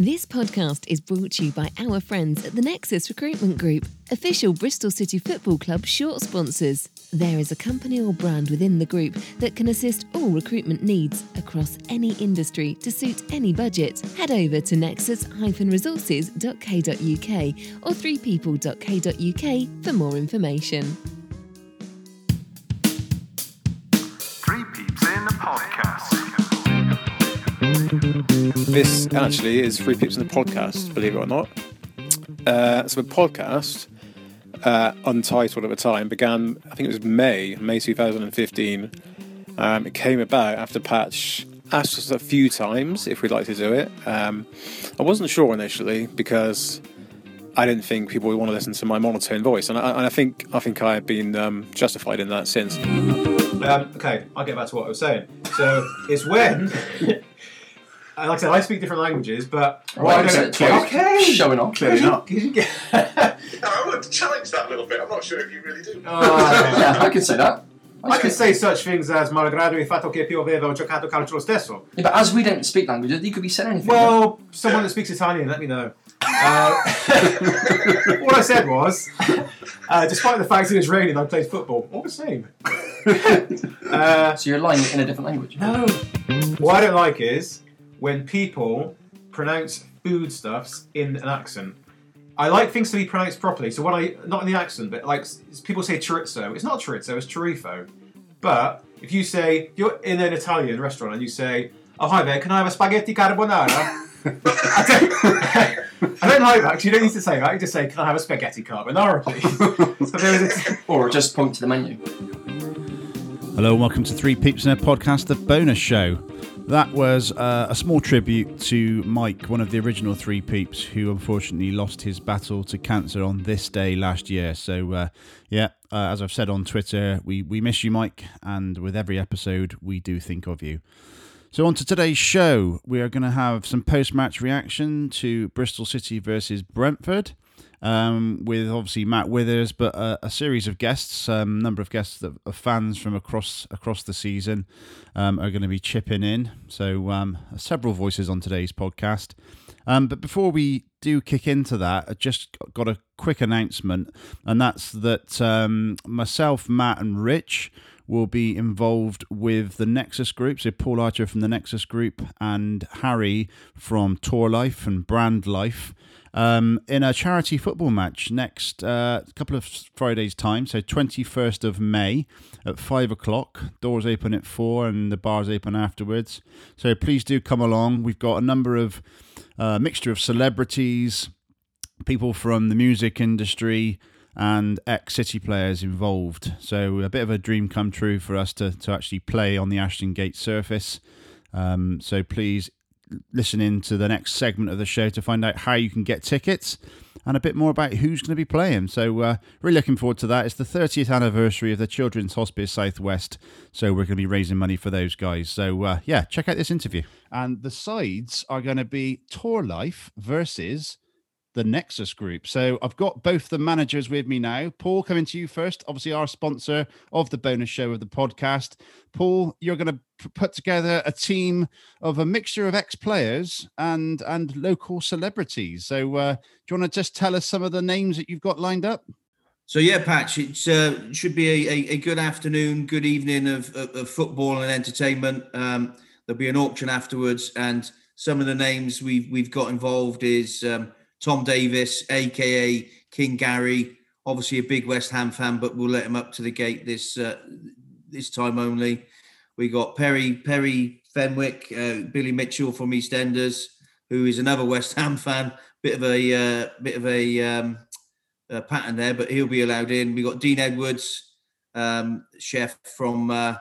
This podcast is brought to you by our friends at the Nexus Recruitment Group, official Bristol City Football Club short sponsors. There is a company or brand within the group that can assist all recruitment needs across any industry to suit any budget. Head over to nexus-resources.co.uk or threepeople.co.uk for more information. This actually is Three Peeps in the Podcast, believe it or not. Uh, so the podcast, uh, untitled at the time, began, I think it was May, May 2015. Um, it came about after Patch asked us a few times if we'd like to do it. Um, I wasn't sure initially because I didn't think people would want to listen to my monotone voice, and I, and I think I think I've been um, justified in that since. Um, okay, I'll get back to what I was saying. So it's when, like I said, I speak different languages, but Right, I so don't- clearly- okay, showing off. Clearly not. Could you get- No, I want to challenge that a little bit. I'm not sure if you really do. Oh, Yeah, I could say that. I could say such things as malgrado il fatto che pioveva ho giocato calcio lo stesso. Yeah, but as we don't speak languages, you could be saying anything. Well, someone that speaks Italian, let me know. Uh, what I said was, uh, despite the fact it was raining, I played football. All the same. Uh, so you're lying in a different language. No. What I don't like is when people pronounce foodstuffs in an accent. I like things to be pronounced properly. So when I not in the accent, but like people say chorizo, it's not chorizo, it's chorifo. But if you say if you're in an Italian restaurant and you say, "Oh hi there, can I have a spaghetti carbonara?" I don't, I don't like that because you don't need to say that. You just say, "Can I have a spaghetti carbonara, please?" so there is a, Or just point to the menu. Hello and welcome to Three Peeps in a Podcast, the bonus show. That was uh, a small tribute to Mike, one of the original Three Peeps, who unfortunately lost his battle to cancer on this day last year. So, uh, yeah, uh, as I've said on Twitter, we, we miss you, Mike, and with every episode, we do think of you. So, on to today's show, we are going to have some post match reaction to Bristol City versus Brentford. Um, with obviously Matt Withers, but a, a series of guests, a um, number of guests that are fans from across across the season um, are going to be chipping in. So um, several voices on today's podcast. Um, but before we do kick into that, I just got a quick announcement, and that's that um, myself, Matt, and Rich will be involved with the Nexus Group. So Paul Archer from the Nexus Group and Harry from Tour Life and Brand Life um, in a charity football match next uh, couple of Fridays' time. So 21st of May at five o'clock. Doors open at four and the bars open afterwards. So please do come along. We've got a number of uh, mixture of celebrities, people from the music industry and ex City players involved. So a bit of a dream come true for us to, to actually play on the Ashton Gate surface. Um, so please listen in to the next segment of the show to find out how you can get tickets and a bit more about who's going to be playing. So uh, really looking forward to that. It's the 30th anniversary of the Children's Hospice Southwest, so we're going to be raising money for those guys. So uh, yeah, check out this interview. And the sides are going to be Tour Life versus the Nexus Group. So I've got both the managers with me now. Paul, coming to you first, obviously our sponsor of the bonus show of the podcast. Paul, you're going to p- put together a team of a mixture of ex-players and and local celebrities. So uh, do you want to just tell us some of the names that you've got lined up? So yeah, Patch, it uh, should be a, a, a good afternoon, good evening of, of, of football and entertainment. Um, there'll be an auction afterwards, and some of the names we've we've got involved is um, Tom Davis, aka King Gary, obviously a big West Ham fan, but we'll let him up to the gate this uh, this time only. We got Perry Perry Fenwick, uh, Billy Mitchell from EastEnders, who is another West Ham fan. Bit of a uh, bit of a um, uh, pattern there, but he'll be allowed in. We got Dean Edwards, um, chef from uh,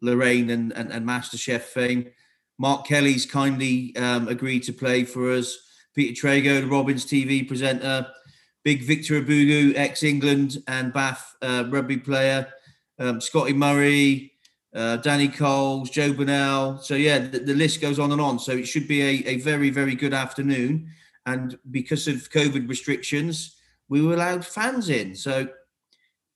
Lorraine and, and, and Master Chef fame. Mark Kelly's kindly um, agreed to play for us. Peter Trago, the Robins TV presenter. Big Victor Ubogu, ex England and Bath uh, rugby player. Um, Scotty Murray, uh, Danny Coles, Joe Burnell. So, yeah, the, the list goes on and on. So, it should be a, a very, very good afternoon. And because of COVID restrictions, we were allowed fans in. So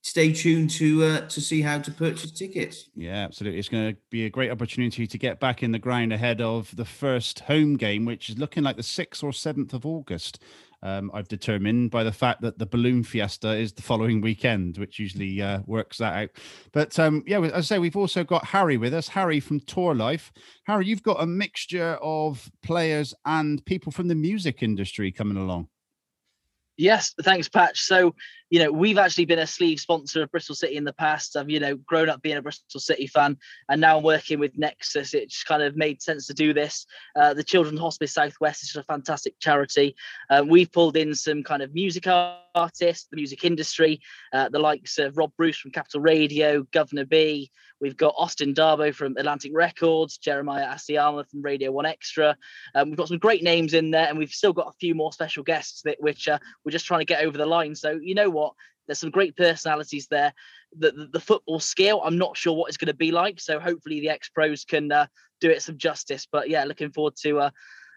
stay tuned to uh, to see how to purchase tickets. Yeah, absolutely. It's going to be a great opportunity to get back in the ground ahead of the first home game, which is looking like the 6th or 7th of August. Um, I've determined by the fact that the balloon fiesta is the following weekend, which usually uh, works that out. But um, yeah, as I say, we've also got Harry with us, Harry from Tour Life. Harry, you've got a mixture of players and people from the music industry coming along. Yes, thanks, Patch. So, you know, we've actually been a sleeve sponsor of Bristol City in the past. I've, you know, grown up being a Bristol City fan, and now I'm working with Nexus. It just kind of made sense to do this. Uh, the Children's Hospice Southwest is a fantastic charity. Uh, we've pulled in some kind of music artists, the music industry, uh, the likes of Rob Bruce from Capital Radio, Governor B. We've got Austin Daboh from Atlantic Records, Jeremiah Asiamah from Radio One Extra. Um, we've got some great names in there, and we've still got a few more special guests that which uh, we're just trying to get over the line. So you know what? There's some great personalities there. The, the, the football scale, I'm not sure what it's going to be like. So hopefully the ex pros can uh, do it some justice. But yeah, looking forward to uh,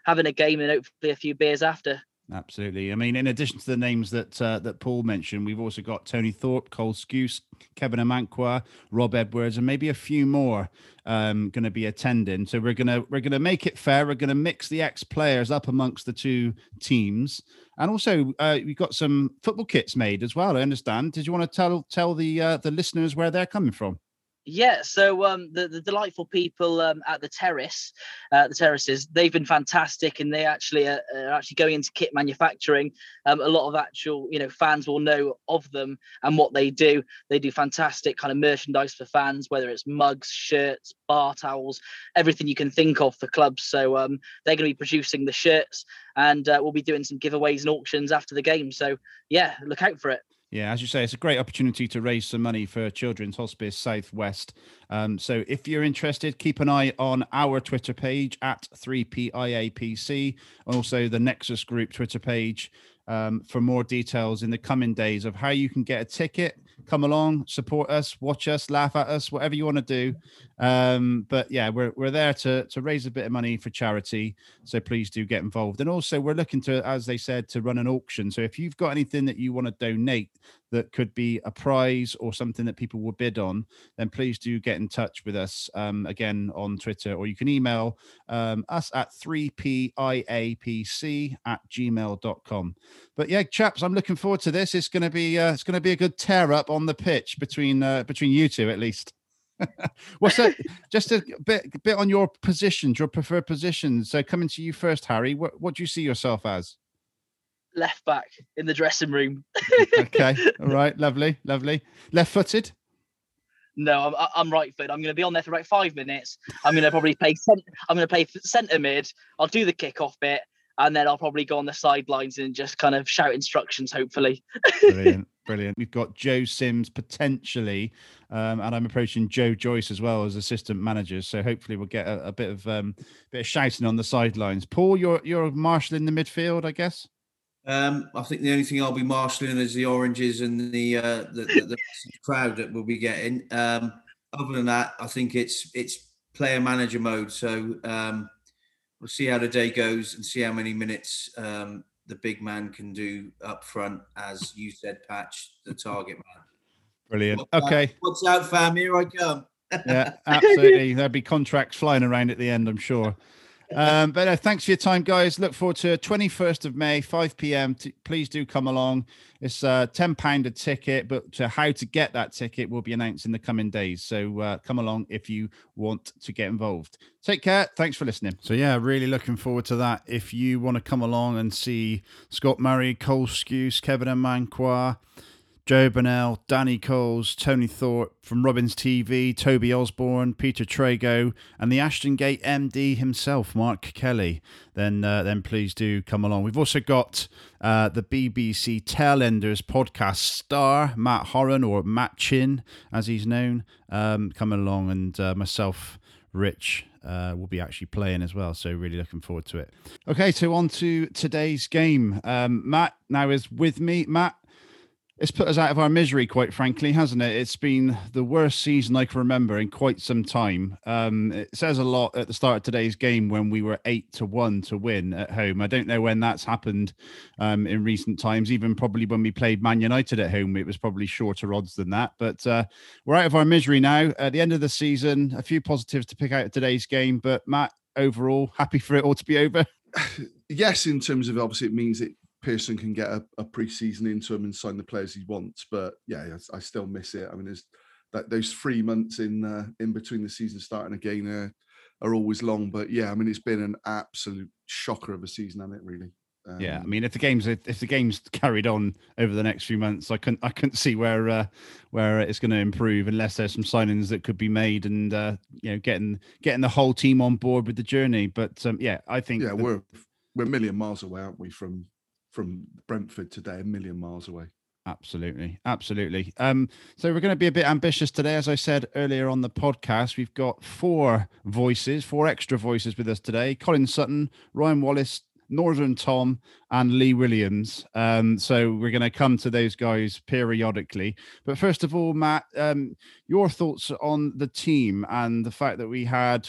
having a game and hopefully a few beers after. Absolutely. I mean, in addition to the names that uh, that Paul mentioned, we've also got Tony Thorpe, Cole Skuse, Kevin Amankwaah, Rob Edwards, and maybe a few more um, going to be attending. So we're gonna we're gonna make it fair. We're gonna mix the ex players up amongst the two teams, and also uh, we've got some football kits made as well. I understand. Did you want to tell tell the uh, the listeners where they're coming from? Yeah, so um, the, the delightful people um, at the terrace, uh, the terraces, they've been fantastic, and they actually are, are actually going into kit manufacturing. Um, a lot of actual, you know, fans will know of them and what they do. They do fantastic kind of merchandise for fans, whether it's mugs, shirts, bar towels, everything you can think of for clubs. So um, they're going to be producing the shirts, and uh, we'll be doing some giveaways and auctions after the game. So yeah, look out for it. Yeah, as you say, it's a great opportunity to raise some money for Children's Hospice Southwest. Um, so if you're interested, keep an eye on our Twitter page at 3PIAPC, and also the Nexus Group Twitter page um, for more details in the coming days of how you can get a ticket. Come along, support us, watch us, laugh at us, whatever you want to do. Um, but yeah, we're, we're there to, to raise a bit of money for charity. So please do get involved. And also, we're looking to, as they said, to run an auction. So if you've got anything that you want to donate that could be a prize or something that people will bid on, then please do get in touch with us um, again on Twitter, or you can email um, us at 3piapc at gmail.com. But yeah, chaps, I'm looking forward to this. It's going to be uh, it's to be a good tear up on the pitch between uh, between you two at least. What's that? Just a bit bit on your positions, your preferred positions. So coming to you first, Harry. What what do you see yourself as? Left back in the dressing room. okay, all right, lovely, lovely. Left footed. No, I'm, I'm right foot. I'm going to be on there for about five minutes. I'm going to probably play. Cent- I'm going to play centre mid. I'll do the kickoff bit, and then I'll probably go on the sidelines and just kind of shout instructions. Hopefully. brilliant, brilliant. We've got Joe Sims potentially, um, and I'm approaching Joe Joyce as well as assistant managers. So hopefully we'll get a, a bit of um, bit of shouting on the sidelines. Paul, you're you're marshalling the midfield, I guess. Um, I think the only thing I'll be marshalling is the oranges and the uh, the, the, the crowd that we'll be getting. Um, other than that, I think it's it's player manager mode. So um, we'll see how the day goes and see how many minutes um, the big man can do up front, as you said, Patch, the target man. Brilliant. What's okay. Out, what's out, fam? Here I come. yeah, absolutely. There'll be contracts flying around at the end, I'm sure. Um, but uh, thanks for your time, guys. Look forward to 21st of May, 5 p.m. T- please do come along. It's a £10 a ticket, but to how to get that ticket will be announced in the coming days. So uh, come along if you want to get involved. Take care. Thanks for listening. So, yeah, really looking forward to that. If you want to come along and see Scott Murray, Cole Skuse, Kevin Amankwaah, Joe Burnell, Danny Coles, Tony Thorpe from Robins TV, Toby Osborne, Peter Trago, and the Ashton Gate MD himself, Mark Kelly, then uh, then please do come along. We've also got uh, the BBC Tailenders podcast star, Matt Horan, or Matt Chin, as he's known, um, coming along, and uh, myself, Rich, uh, will be actually playing as well. So really looking forward to it. Okay, so on to today's game. Um, Matt now is with me. Matt, It's put us out of our misery, quite frankly, hasn't it? It's been the worst season I can remember in quite some time. Um, it says a lot at the start of today's game when we were eight to one to win at home. I don't know when that's happened um, in recent times. Even probably when we played Man United at home, it was probably shorter odds than that. But uh, we're out of our misery now. At the end of the season, a few positives to pick out of today's game. But Matt, overall, happy for it all to be over. yes, in terms of obviously it means that Pearson can get a, a pre-season into him and sign the players he wants. But yeah, I, I still miss it. I mean, there's that those three months in uh, in between the season starting again are, are always long. But yeah, I mean, it's been an absolute shocker of a season, hasn't it? Really. Um, yeah, I mean, if the games if the games carried on over the next few months, I couldn't I couldn't see where uh, where it's going to improve unless there's some signings that could be made and uh, you know getting getting the whole team on board with the journey. But um, yeah, I think yeah, the- we're we're a million miles away, aren't we, from from Brentford today? A million miles away. Absolutely, absolutely. Um, so we're going to be a bit ambitious today, as I said earlier on the podcast. We've got four voices, four extra voices with us today: Colin Sutton, Ryan Wallace, Northern Tom, and Lee Williams. Um, so we're going to come to those guys periodically. But first of all, Matt, um, your thoughts on the team and the fact that we had,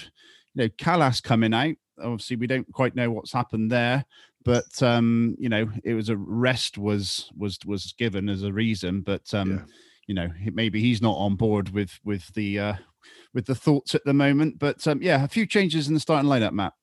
you know, Kalas coming out. Obviously, we don't quite know what's happened there but um, you know, it was a rest was was was given as a reason, but um, Yeah. you know, maybe he's not on board with with the uh, with the thoughts at the moment. But um, yeah, a few changes in the starting lineup, Matt.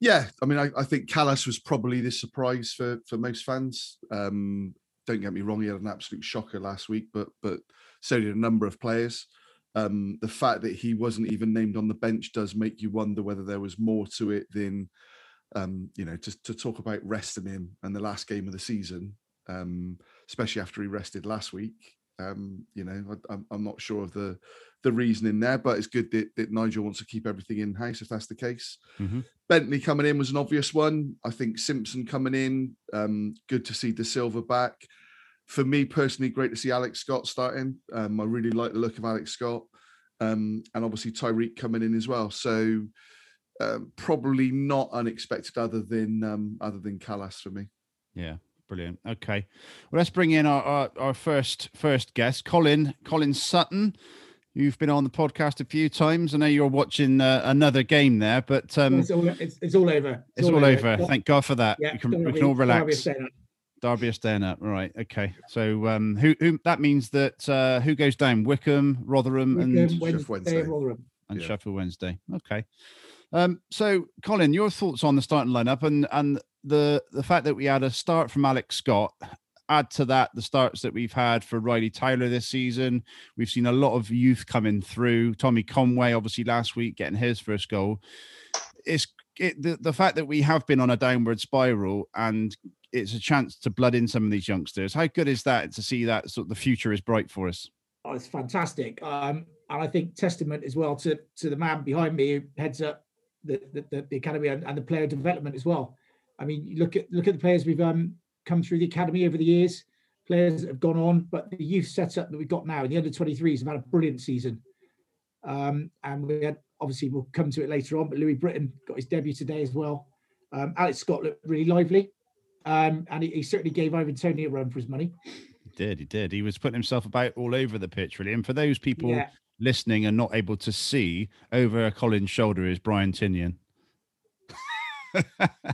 Yeah, I mean, I, I think Kalas was probably the surprise for for most fans. Um, don't get me wrong; he had an absolute shocker last week, but but so did a number of players. Um, the fact that he wasn't even named on the bench does make you wonder whether there was more to it than, um, you know, to to talk about resting him and the last game of the season, um, especially after he rested last week. Um, you know, I, I'm, I'm not sure of the the reasoning there, but it's good that, that Nigel wants to keep everything in house if that's the case. Bentley coming in was an obvious one. I think Simpson coming in, um, good to see Dasilva back. For me personally, great to see Alex Scott starting. Um, I really like the look of Alex Scott, um, and obviously Tyreek coming in as well. So um, probably not unexpected, other than um, other than Kalas for me. Yeah, brilliant. Okay, well, let's bring in our, our, our first first guest, Colin Colin Sutton. You've been on the podcast a few times. I know you're watching uh, another game there, but um, it's, all, it's, it's all over. it's all over. Thank God for that. Yeah, we can, don't we can all relax. staying up. Derby are staying up. Right. Okay. So um, who who that means that uh, who goes down? Wycombe, Rotherham, and Wycombe, Wednesday, Wednesday. Rotherham. and Yeah. Sheffield Wednesday. Okay. Um, so, Colin, your thoughts on the starting lineup and and the the fact that we had a start from Alex Scott. Add to that the starts that we've had for Riley Tyler this season. We've seen a lot of youth coming through. Tommy Conway, obviously, last week getting his first goal. It's it, the the fact that we have been on a downward spiral and it's a chance to blood in some of these youngsters. How good is that to see that sort of the future is bright for us? Oh, it's fantastic. Um, and I think testament as well to to the man behind me who heads up the the, the, academy and, and the player development as well. I mean, you look at look at the players we've um come through the academy over the years, players that have gone on, but the youth setup that we've got now, in the under 23s have had a brilliant season. Um, and we had obviously we'll come to it later on, but Louis Britton got his debut today as well. Um, Alex Scott looked really lively. Um, and he, he certainly gave Ivan Toney a run for his money. He did, he did. He was putting himself about all over the pitch, really. And for those people Yeah. Listening and not able to see, over Colin's shoulder is Brian Tinnion.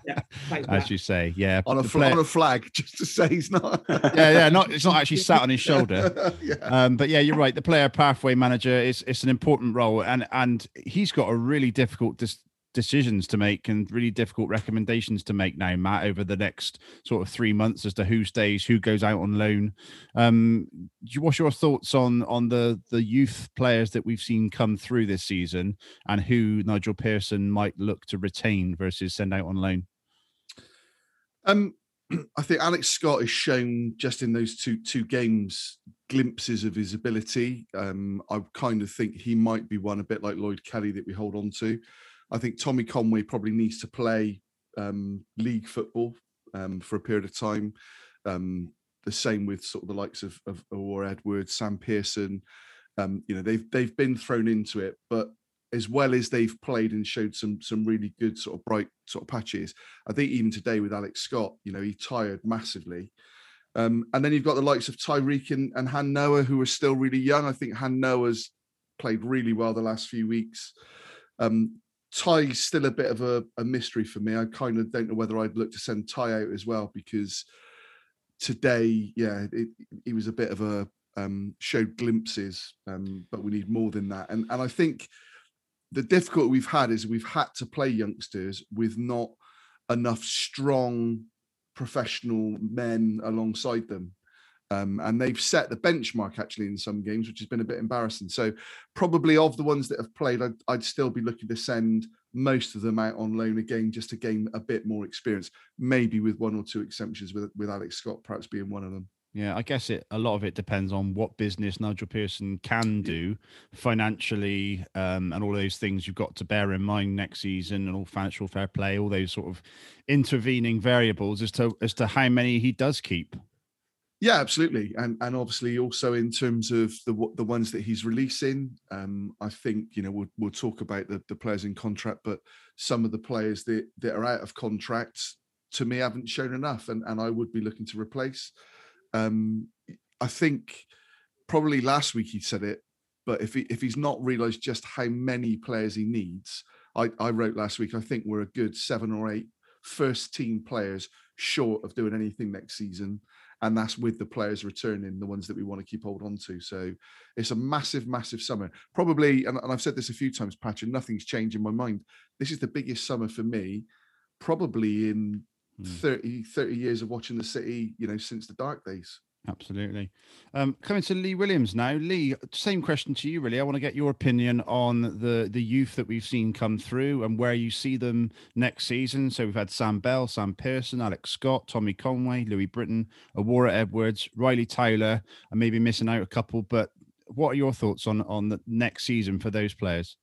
Yeah, As Matt. you say, yeah. On a, fl- player- on a flag, just to say he's not. yeah, yeah, not it's not actually sat on his shoulder. yeah. Um, but yeah, you're right. The player pathway manager is it's an important role, and and he's got a really difficult dis- decisions to make and really difficult recommendations to make now, Matt, over the next sort of three months as to who stays, who goes out on loan. Um, what's your thoughts on on the the youth players that we've seen come through this season, and who Nigel Pearson might look to retain versus send out on loan? Um, I think Alex Scott has shown just in those two two games glimpses of his ability. Um, I kind of think he might be one a bit like Lloyd Kelly that we hold on to. I think Tommy Conway probably needs to play um, league football um, for a period of time. Um, the same with sort of the likes of, of Owura Edwards, Sam Pearson. Um, you know, they've they've been thrown into it, but as well as they've played and showed some some really good sort of bright sort of patches, I think even today with Alex Scott, you know, he tired massively. Um, and then you've got the likes of Tyreek and, and Han Noah, who are still really young. I think Han Noah's played really well the last few weeks. Um, Ty's still a bit of a, a mystery for me. I kind of don't know whether I'd look to send Ty out as well because today, yeah, it, he was a bit of a um, showed glimpses, um, but we need more than that. And and I think the difficulty we've had is we've had to play youngsters with not enough strong professional men alongside them. Um, and they've set the benchmark actually in some games, which has been a bit embarrassing. So, probably of the ones that have played, I'd, I'd still be looking to send most of them out on loan again just to gain a bit more experience, maybe with one or two exemptions, with, with Alex Scott perhaps being one of them. Yeah, I guess it a lot of it depends on what business Nigel Pearson can do financially, um, and all those things you've got to bear in mind next season, and all financial fair play, all those sort of intervening variables as to as to how many he does keep. Yeah, absolutely, and and obviously also in terms of the the ones that he's releasing, um, I think you know we'll we'll talk about the the players in contract, but some of the players that that are out of contract to me haven't shown enough, and and I would be looking to replace. Um, I think probably last week he said it, but if he if he's not realised just how many players he needs, I, I wrote last week. I think we're a good seven or eight first team players short of doing anything next season, and that's with the players returning, the ones that we want to keep hold on to. So it's a massive, massive summer. Probably, and, and I've said this a few times, Patrick, nothing's changed in my mind. This is the biggest summer for me, probably in Hmm. 30, 30 years of watching the city, you know, since the dark days. Absolutely. Um, coming to Lee Williams now. Lee, same question to you, really. I want to get your opinion on the the youth that we've seen come through and where you see them next season. So we've had Sam Bell, Sam Pearson, Alex Scott, Tommy Conway, Louis Britton, Owura Edwards, Riley Taylor. I may be missing out a couple, but what are your thoughts on on the next season for those players?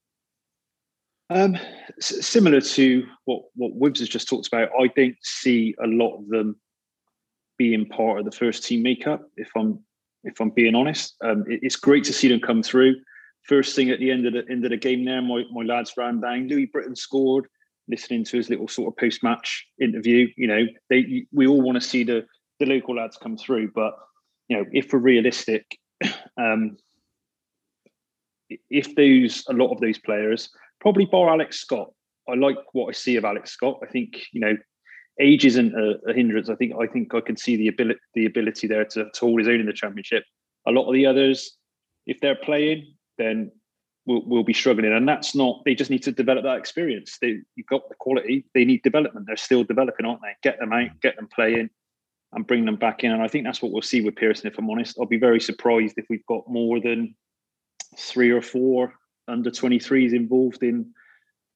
Um, similar to what what Wibbs has just talked about, I don't see a lot of them being part of the first team makeup. If I'm if I'm being honest, um, it- it's great to see them come through. First thing at the end of the end of the game, there, my, my lads ran down. Louis Britton scored. Listening to his little sort of post match interview, you know, they we all want to see the the local lads come through, but you know, if we're realistic, um, if those a lot of those players, probably bar Alex Scott, I like what I see of Alex Scott. I think you know, age isn't a, a hindrance. I think I think I can see the ability the ability there to, to hold his own in the championship. A lot of the others, if they're playing, then will will be struggling, and that's not. They just need to develop that experience. They you've got the quality. They need development. They're still developing, aren't they? Get them out, get them playing, and bring them back in. And I think that's what we'll see with Pearson. If I'm honest, I'll be very surprised if we've got more than three or four under 23s involved in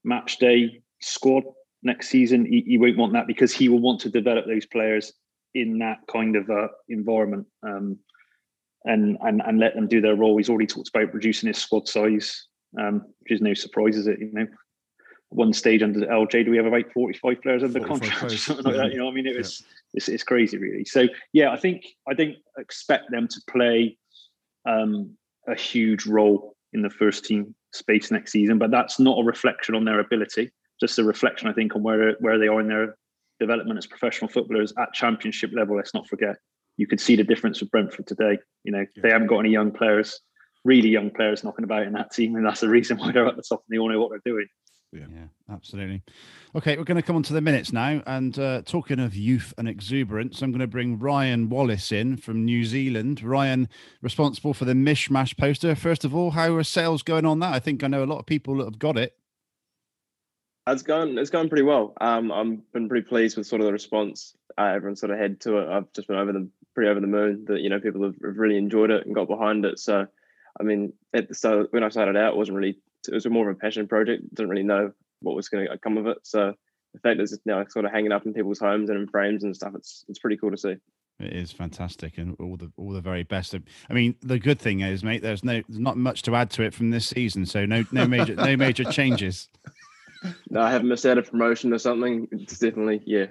match day squad next season. He, he won't want that because he will want to develop those players in that kind of uh, environment um, and, and and let them do their role. He's already talked about reducing his squad size, um, which is no surprise, is it? You know, one stage under the LJ, do we have about 45 players under 45 contract or something like yeah. that? You know, I mean, it was it's, it's crazy, really. So yeah, I think I don't expect them to play um, a huge role in the first team space next season, but that's not a reflection on their ability. Just a reflection, I think, on where where they are in their development as professional footballers at championship level. Let's not forget. You could see the difference with Brentford today. You know, they haven't got any young players, really young players knocking about in that team, and that's the reason why they're at the top and they all know what they're doing. Yeah, absolutely. Okay, we're going to come on to the minutes now. And uh, talking of youth and exuberance, I'm going to bring Ryan Wallace in from New Zealand. Ryan, responsible for the Mishmash poster. First of all, how are sales going on that? I think I know a lot of people that have got it. It's going it's going pretty well. Um, I've been pretty pleased with sort of the response uh, everyone sort of had to it. I've just been over the pretty over the moon that you know people have, have really enjoyed it and got behind it. So, I mean, at the start when I started out, it wasn't really it was more of a passion project. Didn't really know what was going to come of it. So the fact that it's now sort of hanging up in people's homes and in frames and stuff, it's it's pretty cool to see. It is fantastic, and all the all the very best. I mean, the good thing is, mate, there's no there's not much to add to it from this season, so no no major no major changes. No, I haven't missed out a promotion or something. It's definitely yeah.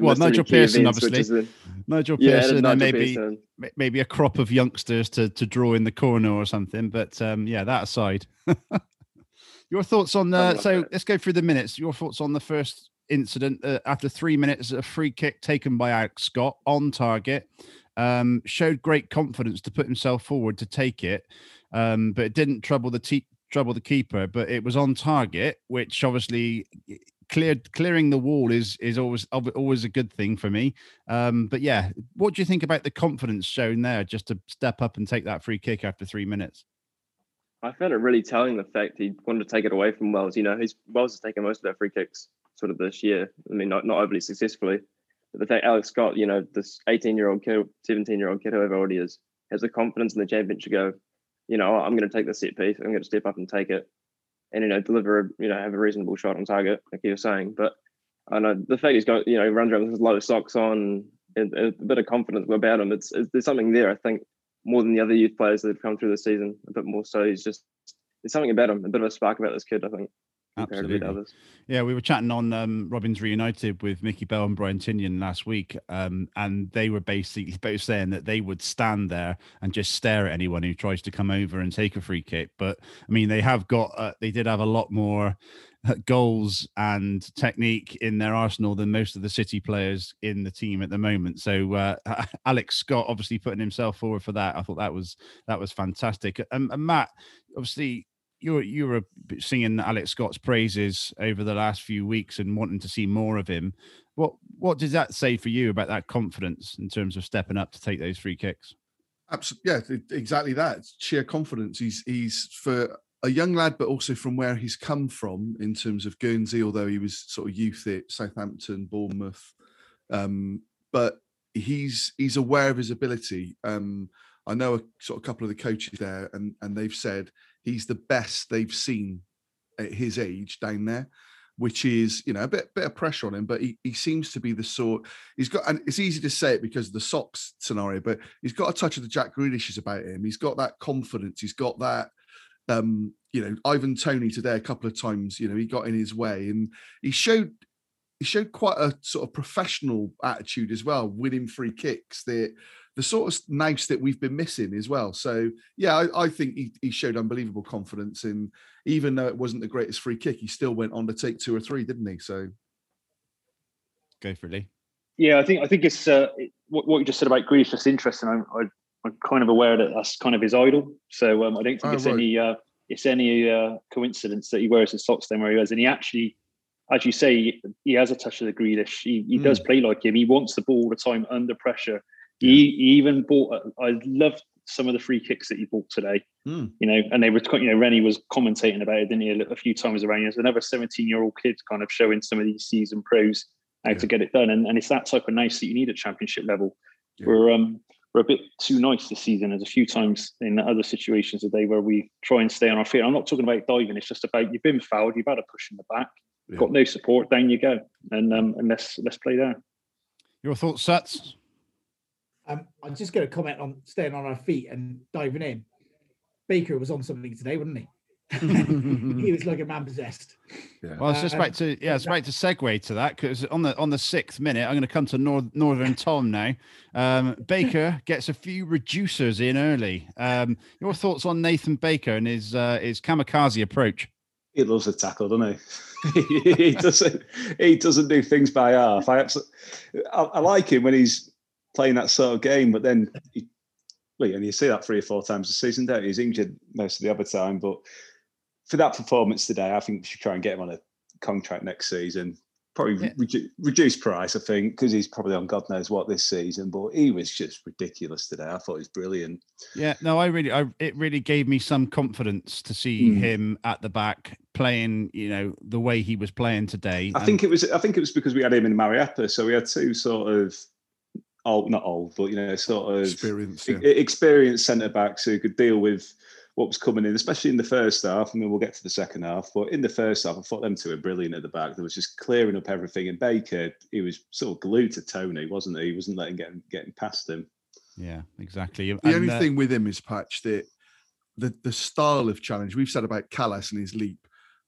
Well, Nigel Pearson, events, obviously. is Nigel Yeah, Pearson, and maybe Pearson. maybe a crop of youngsters to to draw in the corner or something. But um, yeah, that aside, your thoughts on the. like So let's go through the minutes. Your thoughts on the first incident uh, after three minutes, a free kick taken by Alex Scott on target. Um, showed great confidence to put himself forward to take it, um, but it didn't trouble the te- trouble the keeper. But it was on target, which obviously cleared clearing the wall is is always always a good thing for me. Um, but yeah, what do you think about the confidence shown there, just to step up and take that free kick after three minutes? I found it really telling the fact he wanted to take it away from Wells. You know, he's Wells has taken most of their free kicks sort of this year. I mean, not not overly successfully. But the fact Alex Scott, you know, this 18 year old kid, 17 year old kid, whoever already is, has the confidence in the championship to go, you know, I'm going to take the set piece. I'm going to step up and take it, and you know, deliver, a, you know, have a reasonable shot on target, like you were saying. But I know the fact he's got, you know, runs around with his low socks on, and, and a bit of confidence about him. It's, it's there's something there. I think more than the other youth players that have come through the season. A bit more so. He's just there's something about him, a bit of a spark about this kid. I think. Absolutely. others. Yeah, we were chatting on um, Robins Reunited with Mickey Bell and Brian Tinnion last week, um, and they were basically both saying that they would stand there and just stare at anyone who tries to come over and take a free kick. But I mean, they have got, uh, they did have a lot more uh, goals and technique in their arsenal than most of the City players in the team at the moment. So uh, Alex Scott obviously putting himself forward for that. I thought that was that was fantastic. Um, and Matt, obviously you you were singing Alex Scott's praises over the last few weeks and wanting to see more of him. What what does that say for you about that confidence in terms of stepping up to take those free kicks? Absolutely, yeah, exactly that. It's sheer confidence. He's he's for a young lad, but also from where he's come from in terms of Guernsey, although he was sort of youth at Southampton, Bournemouth. Um, but he's he's aware of his ability. Um, I know a sort of couple of the coaches there, and and they've said he's the best they've seen at his age down there, which is you know a bit bit of pressure on him, but he, he seems to be the sort he's got. And it's easy to say it because of the socks scenario, but he's got a touch of the Jack Grealishes about him. He's got that confidence. He's got that. Um, you know, Ivan Toney today a couple of times. You know, he got in his way, and he showed he showed quite a sort of professional attitude as well, winning free kicks. The the sort of nous that we've been missing as well. So yeah, I, I think he, he showed unbelievable confidence in even though it wasn't the greatest free kick, he still went on to take two or three, didn't he? So Go for it, Lee. Yeah, I think I think it's uh, what, what you just said about Grealish. That's interesting. I'm, I, I'm kind of aware that that's kind of his idol. So um, I don't think Oh, it's right. any uh, it's any uh, coincidence that he wears his socks down where he was. And he actually, as you say, he has a touch of the Grealish. He, he does play like him. He wants the ball all the time under pressure. He, he even bought. I loved some of the free kicks that he bought today. Mm. You know, and they were, you know, Rennie was commentating about it, didn't he, a, few times around. There's another 17 year old kid kind of showing some of these seasoned pros how to get it done, and, and it's that type of nice that you need at championship level. We're um we're a bit too nice this season. There's a few times in other situations today where we try and stay on our feet. I'm not talking about diving. It's just about you've been fouled. You've had a push in the back. Got no support. Down you go, and um and let's let's play there. Your thoughts, Suts? Um, I'm just going to comment on staying on our feet and diving in. Baker was on something today, wasn't he? he was like a man possessed. Well, I was just Um, about to yeah, I was about to segue to that because on the on the sixth minute, I'm going to come to North, Northern Tom now. Um, Baker gets a few reducers in early. Um, your thoughts on Nathan Baker and his uh, his kamikaze approach? He loves a tackle, doesn't he? he doesn't. He doesn't do things by half. I absolutely. I, I like him when he's playing that sort of game, but then, he, well, and you see that three or four times a season, don't you? He's injured most of the other time, but for that performance today, I think we should try and get him on a contract next season. Probably redu- reduce price, I think, because he's probably on God knows what this season. But he was just ridiculous today. I thought he was brilliant. Yeah, no, I really, I it really gave me some confidence to see Mm. him at the back playing, you know, the way he was playing today. I And- think it was. I think it was because we had him in Mariappa, so we had two sort of old, not old, but you know, sort of Experienced, e- yeah. experienced centre backs who could deal with what was coming in, especially in the first half. I mean, we'll get to the second half, but in the first half, I thought them two were brilliant at the back. There was just clearing up everything, and Baker, he was sort of glued to Toney, wasn't he? He wasn't letting getting getting past him. yeah, exactly. the And, only uh, thing with him is patch that the the style of challenge we've said about Kalas and his leap,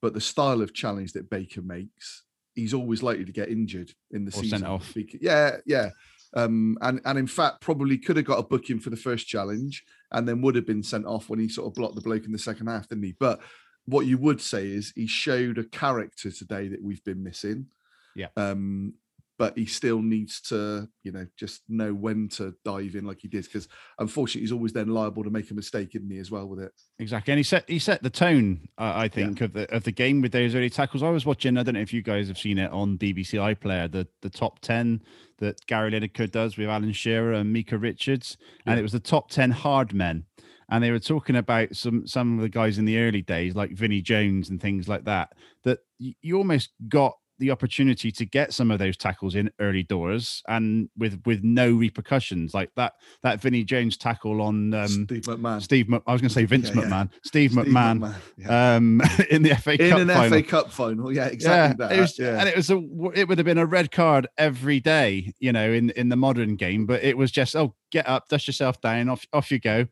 but the style of challenge that Baker makes, he's always likely to get injured in the Or season. sent off. Yeah, yeah. Um, and and in fact, probably could have got a booking for the first challenge, and then would have been sent off when he sort of blocked the bloke in the second half, didn't he? But what you would say is he showed a character today that we've been missing. Yeah. Um, but he still needs to, you know, just know when to dive in like he did. Because unfortunately, he's always then liable to make a mistake, isn't he, as well with it? Exactly, and he set he set the tone. Uh, I think of the of the game with those early tackles. I was watching. I don't know if you guys have seen it on BBC iPlayer. The the top ten that Gary Lineker does with Alan Shearer and Micah Richards, and it was the top ten hard men. And they were talking about some some of the guys in the early days, like Vinnie Jones and things like that. That you almost got the opportunity to get some of those tackles in early doors and with with no repercussions like that that Vinnie Jones tackle on um, Steve McMahon. Steve I was going to say Vince Yeah, yeah. McMahon Steve, Steve McMahon, McMahon, um, in the FA In Cup an final. FA Cup final, yeah, exactly that. It was, yeah. And it was a it would have been a red card every day, you know, in in the modern game. But it was just oh, get up, dust yourself down, off off you go.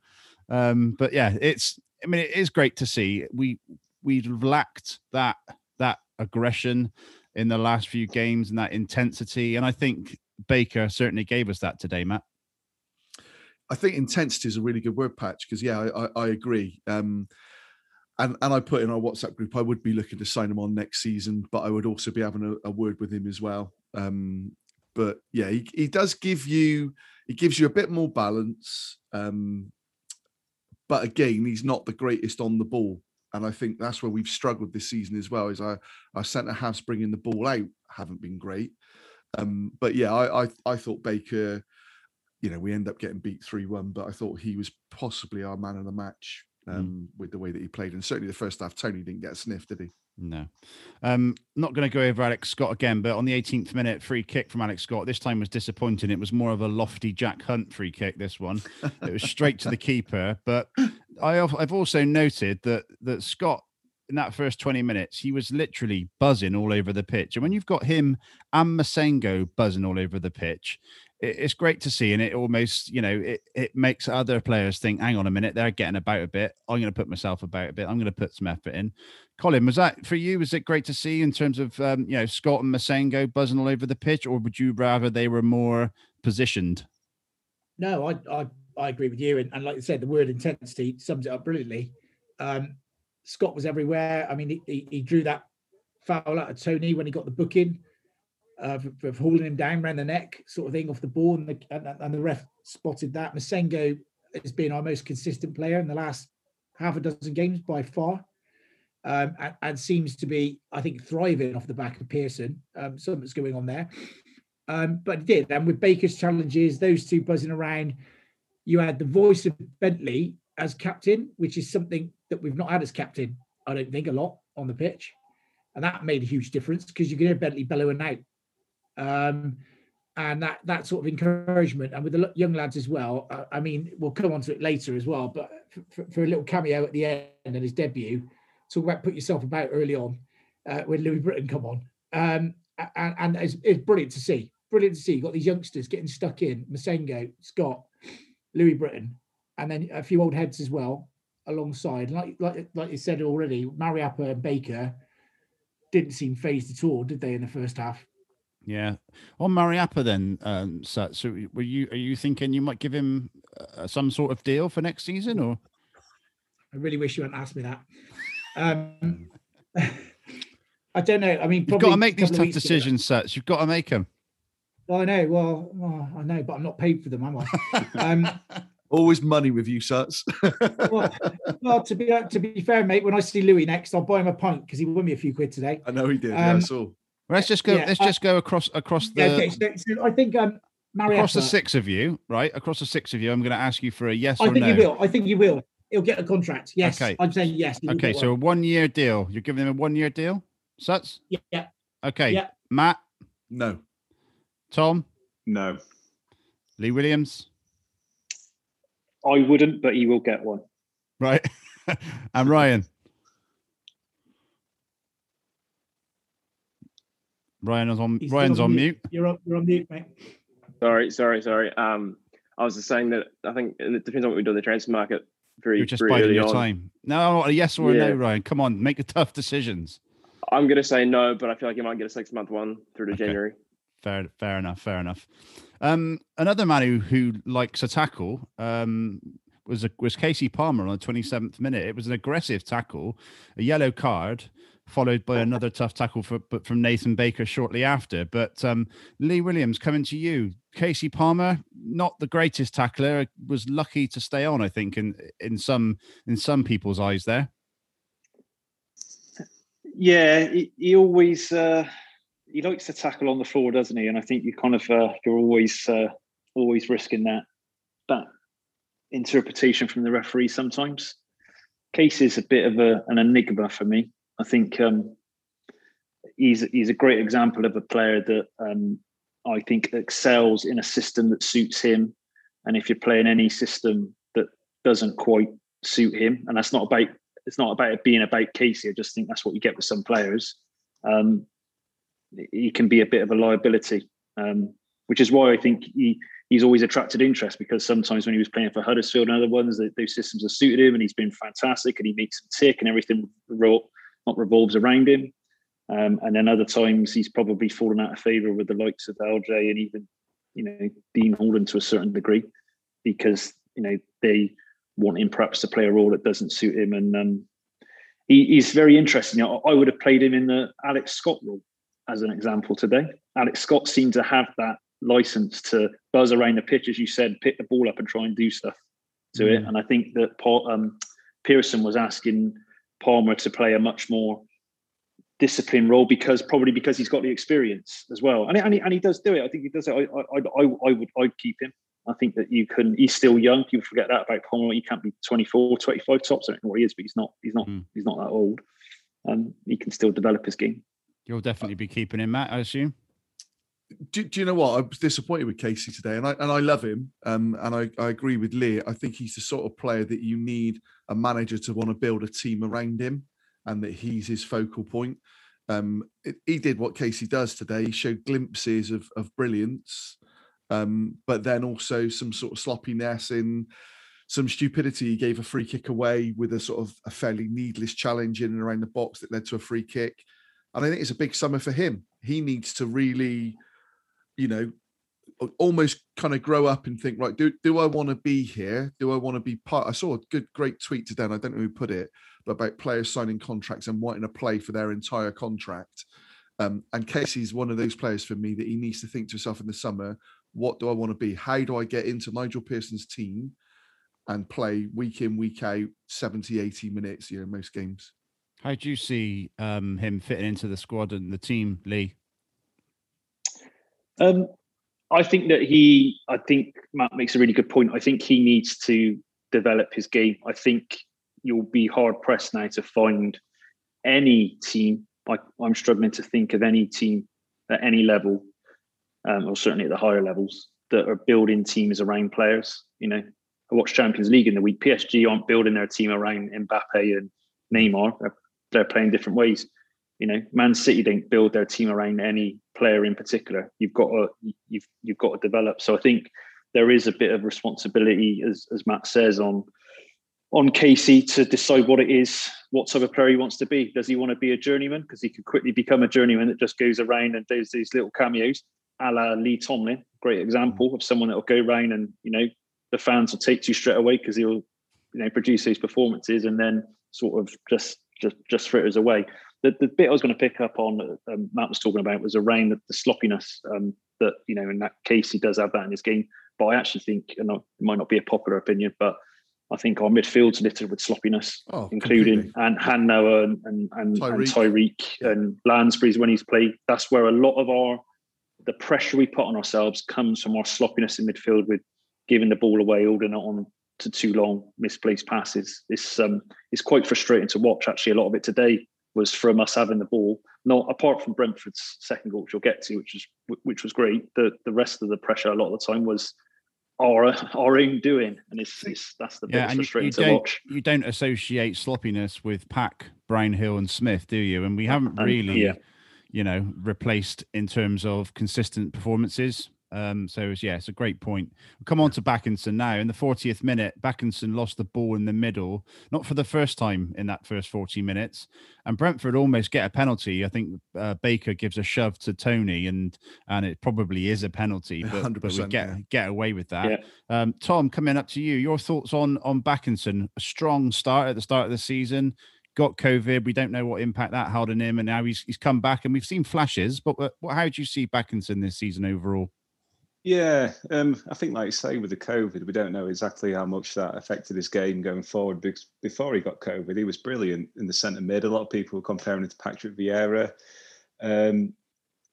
Um, but yeah, it's I mean, it is great to see. We we've lacked that that aggression in the last few games and that intensity, and I think Baker certainly gave us that today, Matt. I think intensity is a really good word patch because yeah, I, I, I agree. Um, and and I put in our WhatsApp group, I would be looking to sign him on next season, but I would also be having a, a word with him as well. Um, but yeah, he, he does give you he gives you a bit more balance. Um, but again, he's not the greatest on the ball. And I think that's where we've struggled this season as well. Is our our centre halves bringing the ball out haven't been great. Um, but yeah, I, I I thought Baker, you know, we end up getting beat three one, but I thought he was possibly our man of the match um, with the way that he played, and certainly the first half, Toney didn't get a sniff, did he? No. Um, not going to go over Alex Scott again, but on the 18th minute, free kick from Alex Scott. This time was disappointing. It was more of a lofty Jack Hunt free kick. This one, it was straight to the keeper. But I, I've also noted that that Scott in that first 20 minutes, he was literally buzzing all over the pitch. And when you've got him and Massengo buzzing all over the pitch, it, it's great to see. And it almost, you know, it, it makes other players think, hang on a minute, they're getting about a bit. I'm going to put myself about a bit. I'm going to put some effort in. Colin, was that for you? Was it great to see in terms of, um, you know, Scott and Massengo buzzing all over the pitch? Or would you rather they were more positioned? No, I I, I agree with you, and, and like you said, the word intensity sums it up brilliantly. Um, Scott was everywhere. I mean, he, he, he drew that foul out of Toney when he got the booking uh, for, for holding him down around the neck, sort of thing, off the ball, and the and, and the ref spotted that. Massengo has been our most consistent player in the last half a dozen games by far. Um, and, and seems to be, I think, thriving off the back of Pearson. Um, something's going on there. Um, but did. And with Baker's challenges, those two buzzing around, you had the voice of Bentley as captain, which is something that we've not had as captain, I don't think, a lot on the pitch. And that made a huge difference because you could hear Bentley bellowing out. Um, and that that sort of encouragement, and with the young lads as well. uh, I mean, we'll come on to it later as well, but for, for, for a little cameo at the end and his debut, talk about put yourself about early on uh, when Louis Britton come on. Um, and, and it's, it's brilliant to see. Brilliant to see. You've got these youngsters getting stuck in Massengo, Scott, Louis Britton, and then a few old heads as well alongside. Like like like you said already, Mariappa and Baker didn't seem phased at all, did they, in the first half? Yeah. On Mariappa, then, um, so, so were you are you thinking you might give him uh, some sort of deal for next season, or I really wish you hadn't asked me that. Um, I don't know. I mean, you've got probably to make these tough decisions, Sets. You've got to make them. Well, I know. Well, well, I know, but I'm not paid for them, am I? Um, Always money with you, Suts. well, well, to be uh, to be fair, mate, when I see Louis next, I'll buy him a pint because he won me a few quid today. I know he did. yeah, I Um, saw. Let's just go. Yeah, let's uh, just go across across the Yeah, okay, so, so I think um, across the six of you, right? Across the six of you, I'm going to ask you for a yes I or think no. he will. I think he will. He'll get a contract. Yes, Okay. I'm saying yes. Okay, so a one. one year deal. You're giving him a one year deal, Suts? yeah, yeah. Okay. Yeah. Matt, No. Tom, No. Lee Williams, I wouldn't, but he will get one. right? and Ryan. Ryan is on. He's Ryan's on mute. mute. You're on, you're on mute, mate. Sorry, sorry, sorry. Um, I was just saying that I think it depends on what we do in the transfer market. Very, You're just very biding your on. time. No, a yes or a Yeah. no, Ryan. Come on, make the tough decisions. I'm gonna say no, but I feel like you might get a six month one through to Okay. January. Fair, fair enough. Fair enough. Um, another man who, who likes a tackle um, was a, was Kasey Palmer on the 27th minute. It was an aggressive tackle, a yellow card followed by another tough tackle for, from Nathan Baker shortly after. But um, Lee Williams, coming to you. Kasey Palmer, not the greatest tackler, was lucky to stay on. I think in in some in some people's eyes there. Yeah, he, he always uh, he likes to tackle on the floor, doesn't he? And I think you kind of uh, you're always uh, always risking that that interpretation from the referee sometimes. Kasey's a bit of a, an enigma for me. I think um, he's he's a great example of a player that um, I think excels in a system that suits him. And if you're playing any system that doesn't quite suit him, and that's not about it's not about it being about Kasey. I just think that's what you get with some players. Um, he can be a bit of a liability, um, which is why I think he he's always attracted interest because sometimes when he was playing for Huddersfield and other ones, those systems have suited him and he's been fantastic and he makes them tick and everything not revolves around him. Um, and then other times he's probably fallen out of favour with the likes of LJ and even, you know, Dean Holden to a certain degree because, you know, they want him perhaps to play a role that doesn't suit him. And um, he, he's very interesting. I, I would have played him in the Alex Scott role as an example today. Alex Scott seemed to have that license to buzz around the pitch, as you said, pick the ball up and try and do stuff to mm. it. And I think that Paul, um, Pearson was asking Palmer to play a much more disciplined role because probably because he's got the experience as well. And, and, he, and he does do it. I think he does it. I, I, I, I would I'd keep him. I think that you can. He's still young. People forget that about Palmer. He can't be 24, 25 tops. I don't know what he is, but he's not. He's not. Mm. He's not that old. Um, he can still develop his game. You'll definitely be keeping him, Matt. I assume do, do, you know what? I was disappointed with Kasey today, and I and I love him. Um, and I, I agree with Lee. I think he's the sort of player that you need a manager to want to build a team around him, and that he's his focal point. Um, it, he did what Kasey does today. He showed glimpses of of brilliance, um, but then also some sort of sloppiness in some stupidity. He gave a free kick away with a sort of a fairly needless challenge in and around the box that led to a free kick. And I think it's a big summer for him. He needs to really you know, almost kind of grow up and think, right, do, do I want to be here? Do I want to be part? I saw a good, great tweet today, and I don't know who put it, but about players signing contracts and wanting to play for their entire contract. Um, and Kasey's one of those players for me that he needs to think to himself in the summer, what do I want to be? How do I get into Nigel Pearson's team and play week in, week out, 70, 80 minutes, you know, most games? How do you see um, him fitting into the squad and the team, Lee? Um, I think that he, I think Matt makes a really good point. I think he needs to develop his game. I think you'll be hard pressed now to find any team. I'm struggling to think of any team at any level, um, or certainly at the higher levels, that are building teams around players. You know, I watched Champions League in the week. PSG aren't building their team around Mbappe and Neymar. They're, they're playing different ways. You know, Man City don't build their team around any player in particular. You've got to you've you've got to develop. So I think there is a bit of responsibility, as as Matt says, on on Kasey to decide what it is, what type of player he wants to be. Does he want to be a journeyman? Because he could quickly become a journeyman that just goes around and does these little cameos, a la Lee Tomlin. Great example of someone that will go around and you know the fans will take to you straight away because he'll you know produce these performances and then sort of just just just fritters away the, the bit I was going to pick up on, um, Matt was talking about, was around the, the sloppiness um, that, you know, in that case, he does have that in his game. But I actually think, and it might not be a popular opinion, but I think our midfield's littered with sloppiness, oh, including and Han Noah and and, and Tyreeq, and, and Lansbury's when he's played. That's where a lot of our the pressure we put on ourselves comes from our sloppiness in midfield with giving the ball away, holding it on to too long, misplaced passes. It's um it's quite frustrating to watch. Actually, a lot of it today was from us having the ball. Not apart from Brentford's second goal, which you'll get to, which was which was great. The the rest of the pressure a lot of the time was our our own doing, and it's, it's that's the yeah, frustrating you, you to watch. You don't associate sloppiness with Pack, Brownhill, and Smith, do you? And we haven't really, yeah. you know, replaced in terms of consistent performances. Um, so yeah, it's a great point. We'll come on to Bakinson now. In the 40th minute, Bakinson lost the ball in the middle, not for the first time in that first 40 minutes. And Brentford almost get a penalty. I think uh, Baker gives a shove to Toney, and and it probably is a penalty, but, but we get yeah. get away with that. Yeah. Um, Tom, coming up to you, your thoughts on on Bakinson? A strong start at the start of the season, got COVID. We don't know what impact that had on him, and now he's he's come back, and we've seen flashes. But what, what- how do you see Bakinson this season overall? Yeah, um, I think, like you say, with the COVID, we don't know exactly how much that affected his game going forward. Because before he got COVID, he was brilliant in the centre mid. A lot of people were comparing him to Patrick Vieira. Um,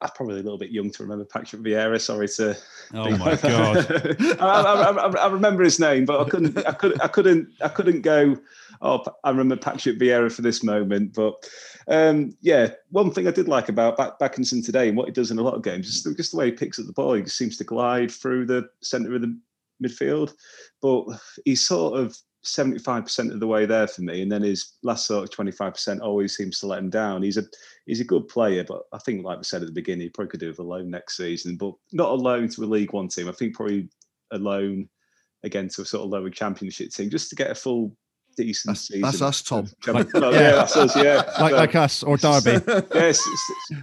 I'm probably a little bit young to remember Patrick Vieira. Sorry to. Oh my. God. I, I, I, I remember his name, but I couldn't. I could. I couldn't. I couldn't go. Oh, I remember Patrick Vieira for this moment. But um, yeah, one thing I did like about Back- Bakinson today and what he does in a lot of games is just the way he picks up the ball. He just seems to glide through the centre of the midfield, but he's sort of. 75% of the way there for me and then his last sort of 25% always seems to let him down. He's a he's a good player but i think like I said at the beginning he probably could do with a loan next season but not a loan to a league one team. I think probably a loan again to a sort of lower championship team just to get a full decent season That's us, Tom. Like- Well, yeah, that's us, yeah. Like But- like us or Derby. yes,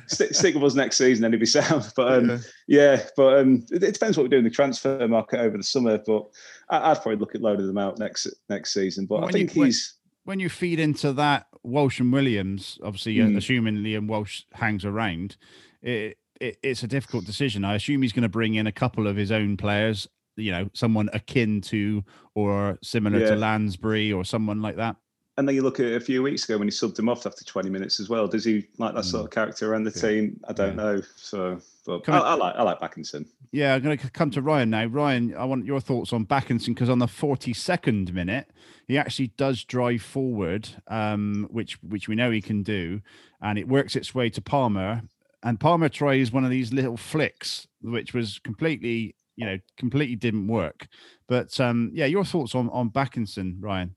stick, stick with us next season, then he'll be sound. But um, yeah. but um, it, it depends what we do in the transfer market over the summer. But I, I'd probably look at loading them out next next season. But I When you- think when- he's when you feed into that Walsh and Williams, obviously Mm. assuming Liam Walsh hangs around, it, it it's a difficult decision. I assume he's going to bring in a couple of his own players, you know, someone akin to or similar Yeah. to Lansbury or someone like that. and then you look at it a few weeks ago when he subbed him off after 20 minutes as well. Does he like that sort of character around the team? I don't know. So, but I, I- I like I like Bakinson. Yeah, I'm going to come to Ryan now. Ryan, I want your thoughts on Bakinson because on the 42nd minute, he actually does drive forward, um, which which we know he can do, and it works its way to Palmer, and Palmer tries one of these little flicks, which was completely, you know, completely didn't work. But um, yeah, your thoughts on on Bakinson, Ryan?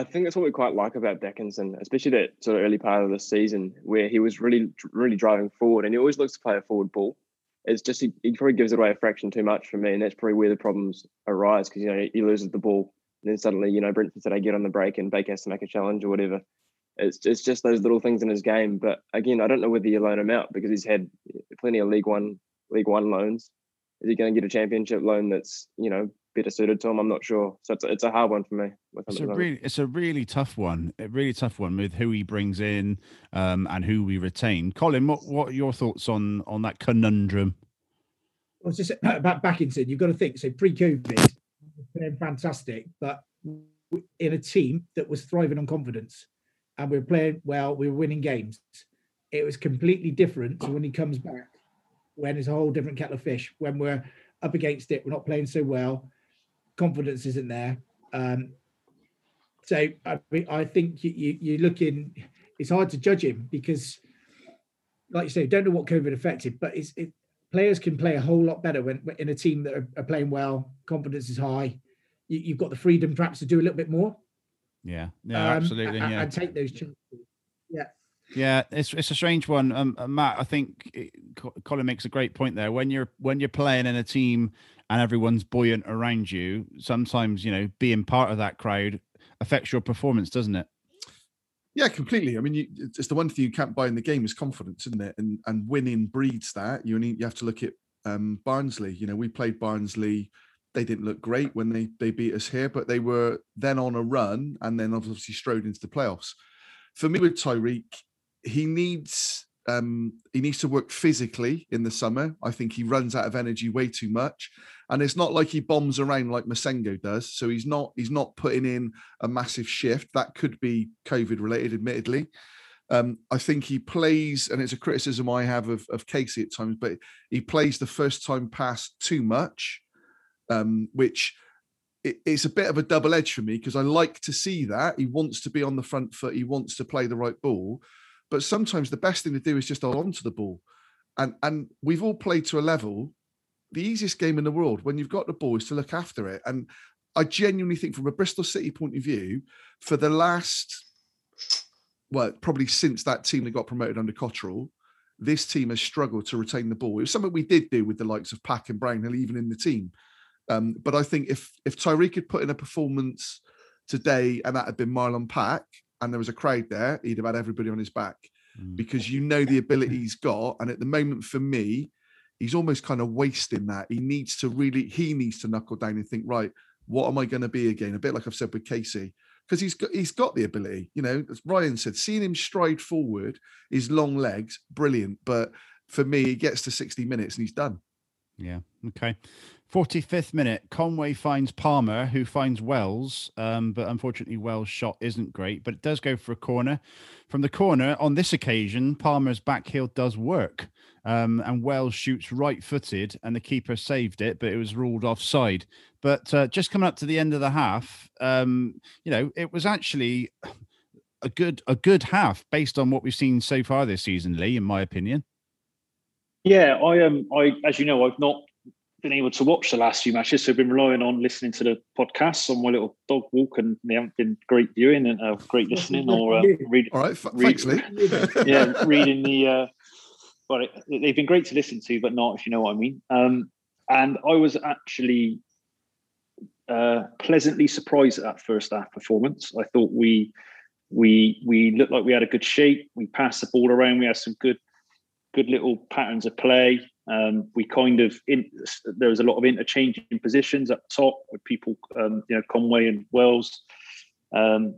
I think that's what we quite like about Bakinson, especially that sort of early part of the season where he was really, really driving forward, and he always looks to play a forward ball. It's just he, he probably gives it away a fraction too much for me, and that's probably where the problems arise because you know he loses the ball, and then suddenly you know Brentford today get on the break and Baker has to make a challenge or whatever. It's it's just those little things in his game. But again, I don't know whether you loan him out because he's had plenty of League One League One loans. Is he going to get a Championship loan that's you know better suited to him? I'm not sure. So it's, it's a hard one for me. with It's a really, it's a really tough one. A really tough one with who he brings in um, and who we retain. Colin, what what are your thoughts on on that conundrum? I was just about Bakinson. You've got to think. So pre-COVID, playing fantastic, but in a team that was thriving on confidence, and we were playing well. We were winning games. It was completely different to when he comes back, when it's a whole different kettle of fish. When we're up against it, we're not playing so well. Confidence isn't there. Um, so I, mean, I think you, you you look in. It's hard to judge him because, like you say, don't know what COVID affected, but it's it, players can play a whole lot better when in a team that are, are playing well. Confidence is high. You, you've got the freedom perhaps to do a little bit more. Yeah, yeah, um, absolutely. a- a- Yeah, and take those chances. Yeah. Yeah, it's it's a strange one, um, uh, Matt. I think it, Colin makes a great point there. When you're when you're playing in a team and everyone's buoyant around you, sometimes you know being part of that crowd affects your performance, doesn't it? Yeah, completely. I mean, you, it's it's the one thing you can't buy in the game is confidence, isn't it? And and winning breeds that. You need you have to look at um, Barnsley. You know, we played Barnsley. They didn't look great when they they beat us here, but they were then on a run and then obviously strode into the playoffs. For me, with Tyreeq, he needs um, he needs to work physically in the summer. I think he runs out of energy way too much, and it's not like he bombs around like Massengo does. So he's not he's not putting in a massive shift. That could be COVID related, admittedly. Um, I think he plays, and it's a criticism I have of, of Kasey at times, but he plays the first time pass too much, um, which it's a bit of a double edge for me because I like to see that he wants to be on the front foot, he wants to play the right ball, but sometimes the best thing to do is just hold on to the ball, and and we've all played to a level. The easiest game in the world when you've got the ball is to look after it, and I genuinely think, from a Bristol City point of view, for the last well, probably since that team that got promoted under Cotterill, this team has struggled to retain the ball. It was something we did do with the likes of Pack and Brownhill, even in the team. Um, but I think if if Tyreeq had put in a performance today and that had been Marlon Pack and there was a crowd there, he'd have had everybody on his back mm. because you know the ability he's got. And at the moment, for me, he's almost kind of wasting that. He needs to really, he needs to knuckle down and think, right, what am I going to be again? A bit like I've said with Kasey, because he's got he's got the ability. You know, as Ryan said, seeing him stride forward, his long legs, brilliant. But for me, he gets to 60 minutes and he's done. Yeah. Okay. 45th minute, Conway finds Palmer, who finds Wells, um, but unfortunately, Wells' shot isn't great, but it does go for a corner. From the corner, on this occasion, Palmer's back heel does work, um, and Wells shoots right footed, and the keeper saved it, but it was ruled offside. But uh, just coming up to the end of the half, um, you know, it was actually a good a good half based on what we've seen so far this season, Lee, in my opinion. Yeah, I um, I as you know, I've not been able to watch the last few matches, so I've been relying on listening to the podcasts on my little dog walk, and they haven't been great viewing and uh, great listening or uh, reading. All right, f- read- thanks, Lee. yeah, reading the. Uh, well, they've been great to listen to, but not if you know what I mean. Um, and I was actually uh, pleasantly surprised at that first half performance. I thought we we we looked like we had a good shape. We passed the ball around. We had some good good little patterns of play. Um, we kind of in, there was a lot of interchanging positions up top with people, um, you know, Conway and Wells, um,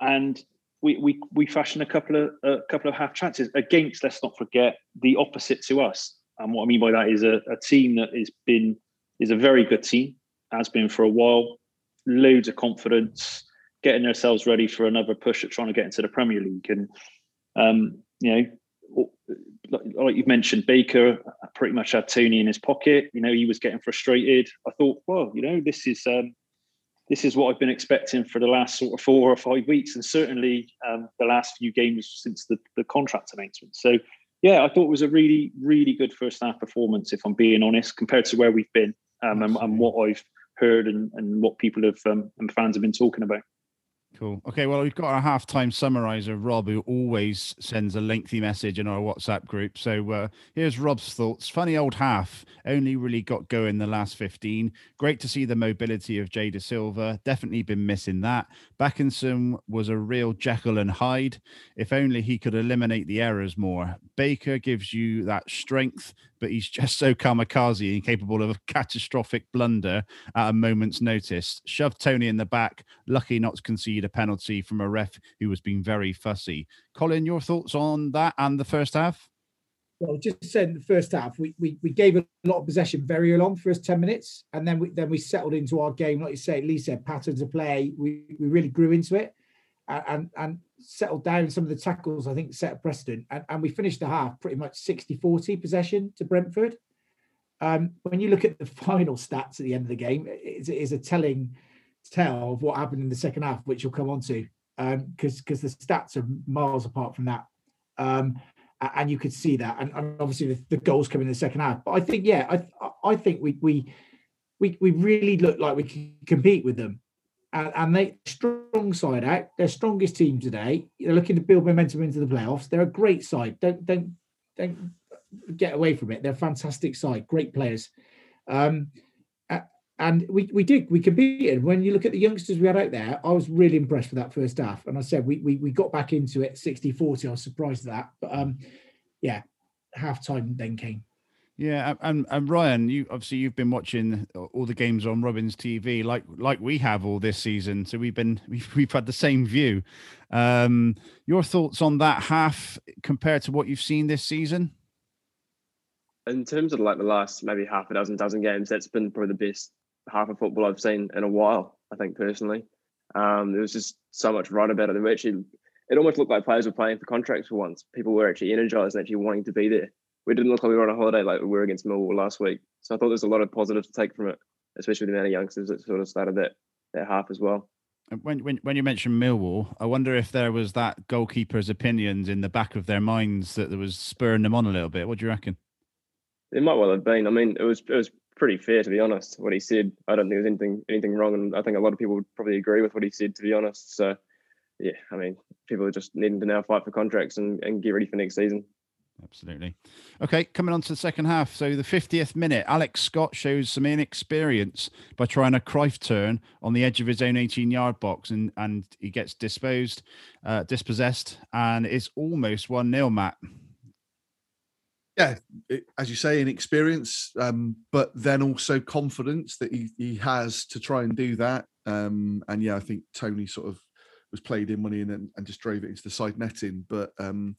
and we we we fashioned a couple of a couple of half chances against. Let's not forget the opposite to us. And what I mean by that is a, a team that has been is a very good team, has been for a while, loads of confidence, getting themselves ready for another push at trying to get into the Premier League, and um, you know like, you've mentioned, Baker pretty much had Toney in his pocket. You know, he was getting frustrated. I thought, well, you know, this is um, this is what I've been expecting for the last sort of four or five weeks, and certainly um, the last few games since the, the contract announcement. So, yeah, I thought it was a really, really good first half performance, if I'm being honest, compared to where we've been um, and, and what I've heard and, and what people have um, and fans have been talking about. Cool. Okay, well, we've got our halftime summariser, Rob, who always sends a lengthy message in our WhatsApp group. So uh, here's Rob's thoughts. Funny old half, only really got going the last 15. Great to see the mobility of Jay Dasilva. Definitely been missing that. Bakinson was a real Jekyll and Hyde. If only he could eliminate the errors more. Baker gives you that strength, but he's just so kamikaze and capable of a catastrophic blunder at a moment's notice. Shoved Toney in the back, lucky not to concede a penalty from a ref who was being very fussy. Colin, your thoughts on that and the first half? Well, just said the first half, we, we we gave a lot of possession very early on, first 10 minutes, and then we then we settled into our game, like you say, Lee said, patterns of play. We we really grew into it and and, settled down some of the tackles, I think, set a precedent. And, and we finished the half pretty much 60-40 possession to Brentford. Um, when you look at the final stats at the end of the game, it is a telling tell of what happened in the second half, which you'll come on to, because because the stats are miles apart from that. Um, and you could see that, and, and obviously the, the goals come in the second half. But I think, yeah, I I think we we we we really look like we can compete with them, and, and they strong side out. Their strongest team today. They're looking to build momentum into the playoffs. They're a great side. Don't don't don't get away from it. They're a fantastic side, great players. Um, and we we did we competed. When you look at the youngsters we had out there, I was really impressed with that first half. And I said we we, we got back into it 60-40. I was surprised at that. But um, yeah, half time then came. Yeah, and and Ryan, you obviously you've been watching all the games on Robins TV, like like we have all this season. So we've been we've, we've had the same view. Um, your thoughts on that half compared to what you've seen this season? in terms of like the last maybe half a dozen dozen games, that's been probably the best half of football I've seen in a while. I think personally, um, there was just so much right about it. They were actually, it almost looked like players were playing for contracts for once. People were actually energized and actually wanting to be there. We didn't look like we were on a holiday like we were against Millwall last week. So I thought there's a lot of positives to take from it, especially with the amount of youngsters that sort of started that that half as well. And When, when when you mentioned Millwall, I wonder if there was that goalkeeper's opinions in the back of their minds that there was spurring them on a little bit. What do you reckon? It might well have been. I mean, it was it was pretty fair to be honest. What he said, I don't think there's anything anything wrong, and I think a lot of people would probably agree with what he said. To be honest, so yeah, I mean, people are just needing to now fight for contracts and, and get ready for next season. Absolutely. Okay, coming on to the second half. So the 50th minute, Alex Scott shows some inexperience by trying a Cruyff turn on the edge of his own 18 yard box and, and he gets disposed, uh, dispossessed, and it's almost 1 0, Matt. yeah, it, as you say, inexperience, um, but then also confidence that he, he has to try and do that. Um, and yeah, I think Toney sort of was played in money and, and just drove it into the side netting. But um,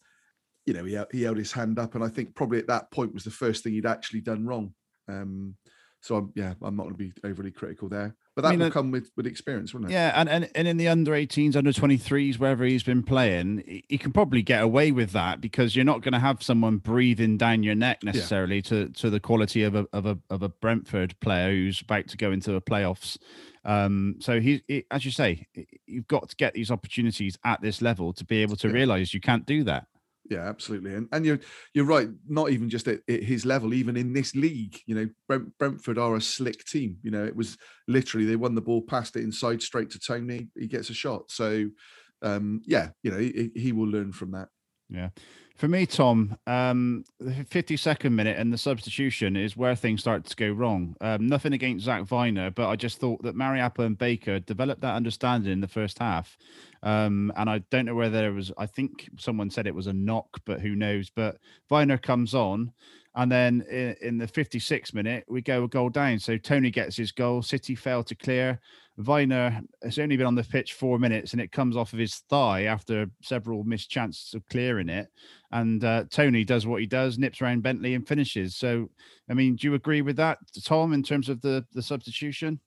you know, he held- he held his hand up, and I think probably at that point was the first thing he'd actually done wrong. Um, so I'm yeah, I'm not going to be overly critical there, but that I mean, will uh, come with with experience, wouldn't it? Yeah, and, and and in the under 18s, under 23s, wherever he's been playing, he- he can probably get away with that because you're not going to have someone breathing down your neck necessarily to to the quality of a of a of a Brentford player who's about to go into the playoffs. Um, so he, he, as you say, you've got to get these opportunities at this level to be able to realize you can't do that. Yeah, absolutely, and and you're you're right. Not even just at, at his level, even in this league, you know, Brent, Brentford are a slick team. You know, it was literally they won the ball, passed it inside straight to Toney. He gets a shot. So, um, yeah, you know, he, he will learn from that. Yeah. For me, Tom, um, the 52nd minute and the substitution is where things start to go wrong. Um, nothing against Zak Vyner, but I just thought that Mariappa and Baker developed that understanding in the first half. Um, and I don't know whether it was, I think someone said it was a knock, but who knows. But Vyner comes on. And then in, in the 56th minute, we go a goal down. So Toney gets his goal. City fail to clear. Vyner has only been on the pitch four minutes and it comes off of his thigh after several missed chances of clearing it. And uh, Toney does what he does, nips around Bentley and finishes. So, I mean, do you agree with that, Tom, in terms of the, the substitution?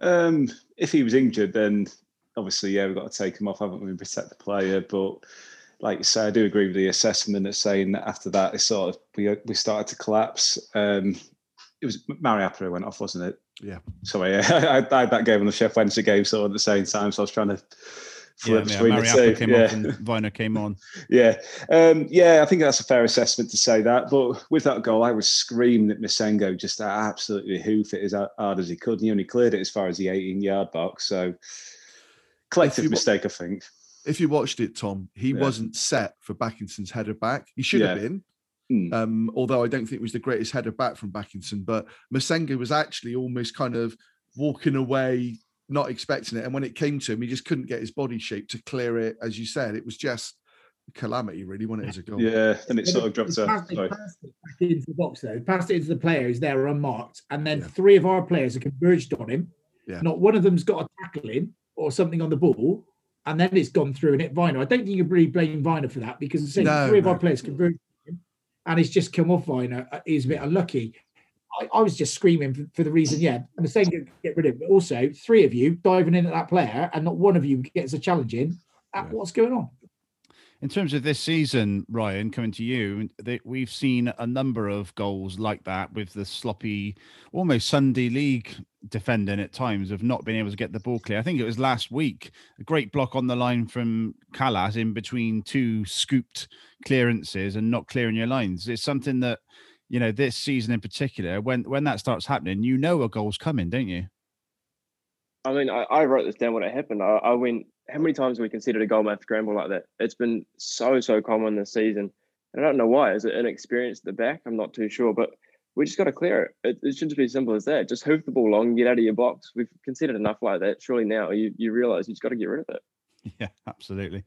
Um, if he was injured, then obviously, yeah, we've got to take him off, haven't we, and protect the player. But like you say, I do agree with the assessment of saying that after that, it sort of we we started to collapse. Um, it was Mariappa who went off, wasn't it? Yeah. Sorry, I, I had that game on the Sheff Wednesday game, so at the same time, so I was trying to flip yeah, between the two. came yeah. and Vyner came on. Yeah, um, yeah, I think that's a fair assessment to say that. But with that goal, I was screaming at Massengo just absolutely hoof it as hard as he could. And he only cleared it as far as the 18 yard box. So collective you mistake, I think. If you watched it, Tom, he Yeah. wasn't set for Bakinson's header back. He should have been. Hmm. Um, although I don't think it was the greatest header back from Bakinson, but Massengo was actually almost kind of walking away, not expecting it. And when it came to him, he just couldn't get his body shape to clear it. As you said, it was just calamity, really, wasn't it, as a goal? Yeah, and it sort of dropped He out. passed, he Sorry. passed it back into the box though. He passed it into the player who's there unmarked, and then three of our players have converged on him. Yeah. Not one of them's got a tackle in or something on the ball, and then it's gone through and hit Vyner. I don't think you can really blame Vyner for that because say No, three of our players converged on him, and he's just come off Vyner. uh, He's a bit unlucky. I, I was just screaming for, for the reason, yeah, I'm saying get, get rid of it. But also, three of you diving in at that player, and not one of you gets a challenge in. Uh, What's going on? In terms of this season, Ryan, coming to you, we've seen a number of goals like that with the sloppy, almost Sunday league defending at times of not being able to get the ball clear. I think it was last week, a great block on the line from Kalas in between two scooped clearances and not clearing your lines. It's something that, you know, this season in particular, when when that starts happening, you know a goal's coming, don't you? I mean, I, I wrote this down when it happened. I, I went, how many times we considered a goal mouth scramble like that? It's been so, so common this season. And I don't know why. Is it inexperience at the back? I'm not too sure, but we just got to clear it. it. It should just be as simple as that. Just hoof the ball long, get out of your box. We've considered enough like that. Surely now you, you realize you just got to get rid of it. Yeah, absolutely.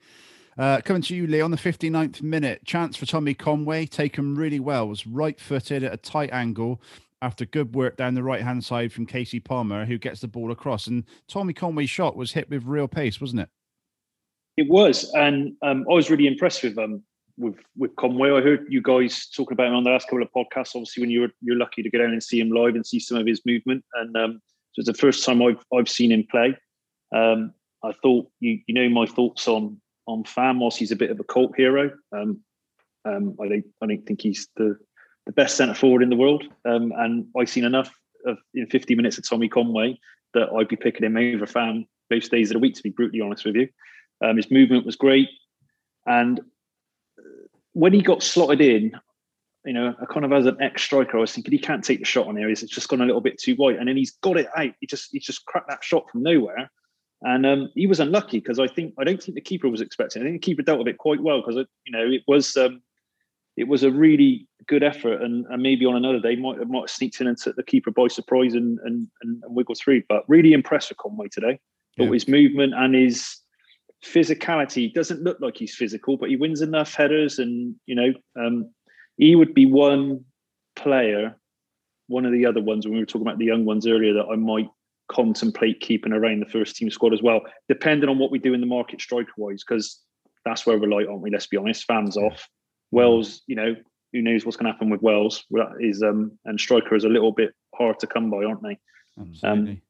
Uh, coming to you, Lee, on the 59th minute, chance for Tommy Conway, taken really well, was right footed at a tight angle after good work down the right hand side from Kasey Palmer, who gets the ball across. And Tommy Conway's shot was hit with real pace, wasn't it? It was, and um, I was really impressed with um with with Conway. I heard you guys talking about him on the last couple of podcasts. Obviously, when you're you're lucky to go down and see him live and see some of his movement, and um, so it's the first time I've I've seen him play. Um, I thought you you know my thoughts on on Fam whilst he's a bit of a cult hero. Um, um, I don't I don't think he's the the best centre forward in the world, um, and I've seen enough of in 50 minutes of Tommy Conway that I'd be picking him over Fam most days of the week. To be brutally honest with you, um, his movement was great, and when he got slotted in, you know, I kind of as an ex striker, I was thinking he can't take the shot on here. It's just gone a little bit too wide, and then he's got it out. He just he just cracked that shot from nowhere, and um, he was unlucky because I think I don't think the keeper was expecting. I think the keeper dealt with it quite well because you know it was um, it was a really good effort, and, and maybe on another day might might have sneaked in and took the keeper by surprise and and, and, wiggled through. But really impressed with Conway today. Thought his movement and his physicality doesn't look like he's physical, but he wins enough headers, and you know um, he would be one player, one of the other ones when we were talking about the young ones earlier that I might contemplate keeping around the first team squad as well, depending on what we do in the market striker wise, because that's where we're light, aren't we? Let's be honest. Fans off. Wells, you know, who knows what's going to happen with Wells? Is um, and striker is a little bit hard to come by, aren't they? Um,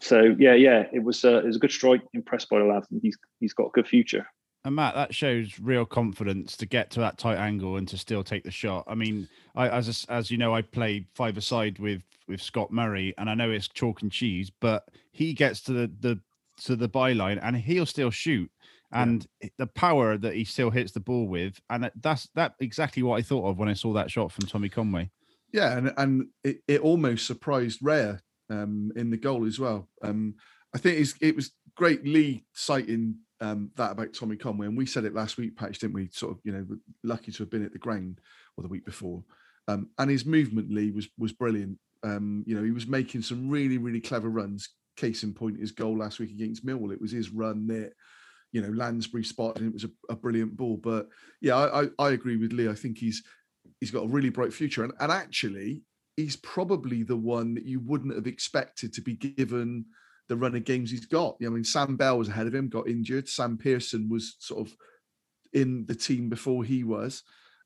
so yeah, yeah, it was uh, it was a good strike. Impressed by the lad. He's he's got a good future. And Matt, that shows real confidence to get to that tight angle and to still take the shot. I mean, I, as as you know, I played five aside with with Scott Murray, and I know it's chalk and cheese, but he gets to the the to the byline and he'll still shoot. And the power that he still hits the ball with, and that's that exactly what I thought of when I saw that shot from Tommy Conway. Yeah, and and it, it almost surprised Raya um, in the goal as well. Um, I think it was great Lee citing um, that about Tommy Conway, and we said it last week, Patch, didn't we? Sort of, you know, lucky to have been at the ground or the week before, um, and his movement, Lee, was was brilliant. Um, you know, he was making some really really clever runs. Case in point, his goal last week against Millwall, it was his run that you know Lansbury spotted, and it was a, a brilliant ball. But yeah, I, I I agree with Lee. I think he's he's got a really bright future, and and actually he's probably the one that you wouldn't have expected to be given the run of games he's got. I mean, Sam Bell was ahead of him, got injured. Sam Pearson was sort of in the team before he was.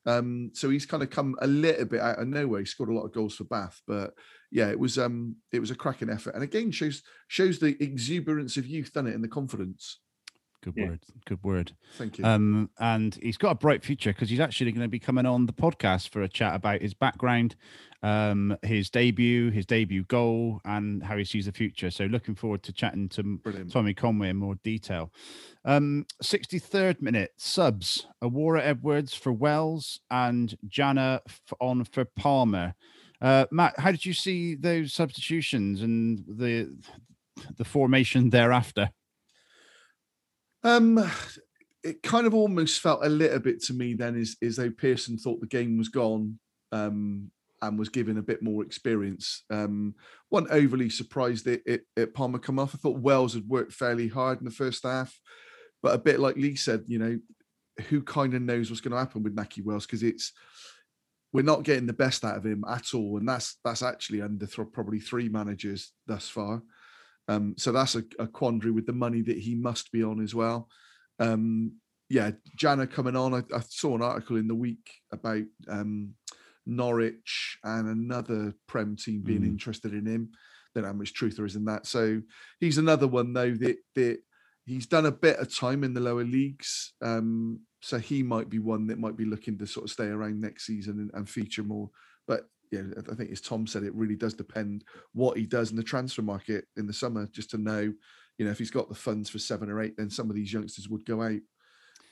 Um, so he's kind of come a little bit out of nowhere. He scored a lot of goals for Bath, but yeah, it was um it was a cracking effort, and again shows shows the exuberance of youth, done it, and the confidence. Good word. Good word. Thank you. Um, and he's got a bright future because he's actually going to be coming on the podcast for a chat about his background, um, his debut, his debut goal, and how he sees the future. So looking forward to chatting to Tommy Conway in more detail. Um, 63rd minute subs: Owura Edwards for Wells and Jana on for Palmer. Uh, Matt, how did you see those substitutions and the the formation thereafter? Um, it kind of almost felt a little bit to me then is is though Pearson thought the game was gone um, and was given a bit more experience. Um, wasn't overly surprised that it, it Palmer come off. I thought Wells had worked fairly hard in the first half, but a bit like Lee said, you know, who kind of knows what's going to happen with Nahki Wells because it's we're not getting the best out of him at all, and that's that's actually under th- probably three managers thus far. Um, so that's a, a quandary with the money that he must be on as well. Um, yeah, Jana coming on. I, I saw an article in the week about um, Norwich and another Prem team being Mm. interested in him. Don't know how much truth there is in that. So he's another one though that that he's done a bit of time in the lower leagues. Um, so he might be one that might be looking to sort of stay around next season and, and feature more. But yeah, I think as Tom said, it really does depend what he does in the transfer market in the summer, just to know, you know, if he's got the funds for seven or eight, then some of these youngsters would go out.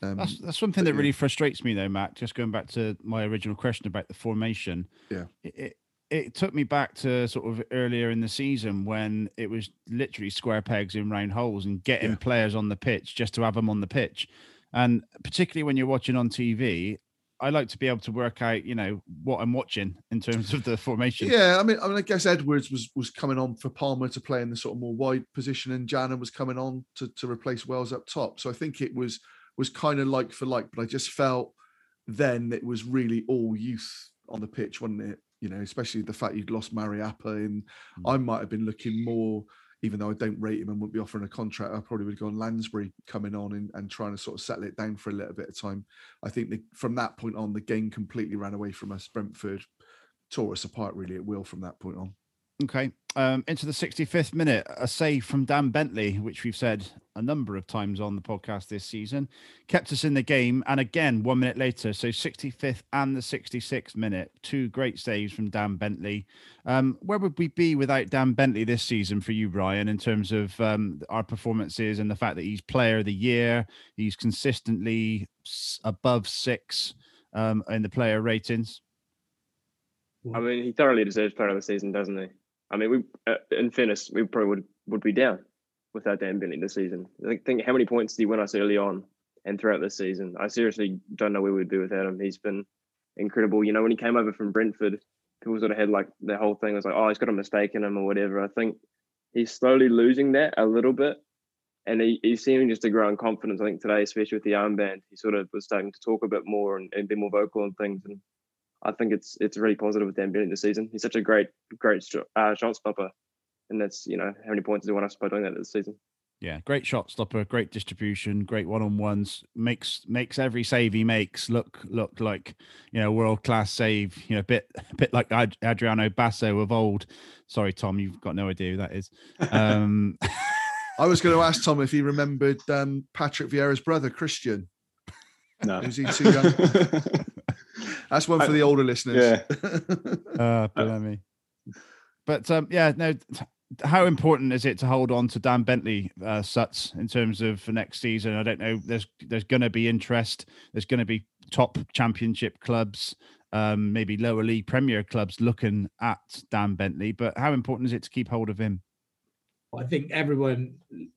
Um, That's that's something that yeah. really frustrates me though, Matt. Just going back to my original question about the formation. Yeah. It, it, it took me back to sort of earlier in the season when it was literally square pegs in round holes and getting players on the pitch just to have them on the pitch. And particularly when you're watching on TV, I like to be able to work out, you know, what I'm watching in terms of the formation. Yeah, I mean, I mean, I guess Edwards was was coming on for Palmer to play in the sort of more wide position, and Jana was coming on to to replace Wells up top. So I think it was was kind of like for like, but I just felt then it was really all youth on the pitch, wasn't it? You know, especially the fact you'd lost Mariappa, and hmm. I might have been looking more. Even though I don't rate him and wouldn't be offering a contract, I probably would have gone Lansbury coming on and, and trying to sort of settle it down for a little bit of time. I think the, from that point on, the game completely ran away from us. Brentford tore us apart really at will from that point on. Okay. Um, into the 65th minute, a save from Dan Bentley, which we've said a number of times on the podcast this season, kept us in the game. And again, one minute later, so 65th and the 66th minute, two great saves from Dan Bentley. Um, where would we be without Dan Bentley this season for you, Brian, in terms of um, our performances and the fact that he's player of the year? He's consistently above six um, in the player ratings. I mean, he thoroughly deserves player of the season, doesn't he? I mean, we uh, in fairness, we probably would would be down without Dan Bentley this season. I think, think how many points did he win us early on and throughout this season? I seriously don't know where we'd be without him. He's been incredible. You know, when he came over from Brentford, people sort of had like the whole thing was like, oh, he's got a mistake in him or whatever. I think he's slowly losing that a little bit. And he, he's seeming just to grow in confidence. I think today, especially with the armband, he sort of was starting to talk a bit more and, and be more vocal and things. And I think it's it's really positive with Dan Bentley this season. He's such a great, great uh, shot stopper. and that's you know how many points do you want us by doing that this season. Yeah, great shot stopper, great distribution, great one on ones. Makes makes every save he makes look look like you know world class save. You know, a bit a bit like Ad- Adriano Basso of old. Sorry, Tom, you've got no idea who that is. Um, I was going to ask Tom if he remembered um, Patrick Vieira's brother, Christian. No. Is he too young? That's one for the older listeners. Yeah. uh, blimey. But um, yeah, no. How important is it to hold on to Dan Bentley, uh, Suts, in terms of for next season? I don't know. There's there's going to be interest. There's going to be top championship clubs, um, maybe lower league Premier clubs looking at Dan Bentley. But how important is it to keep hold of him? I think everyone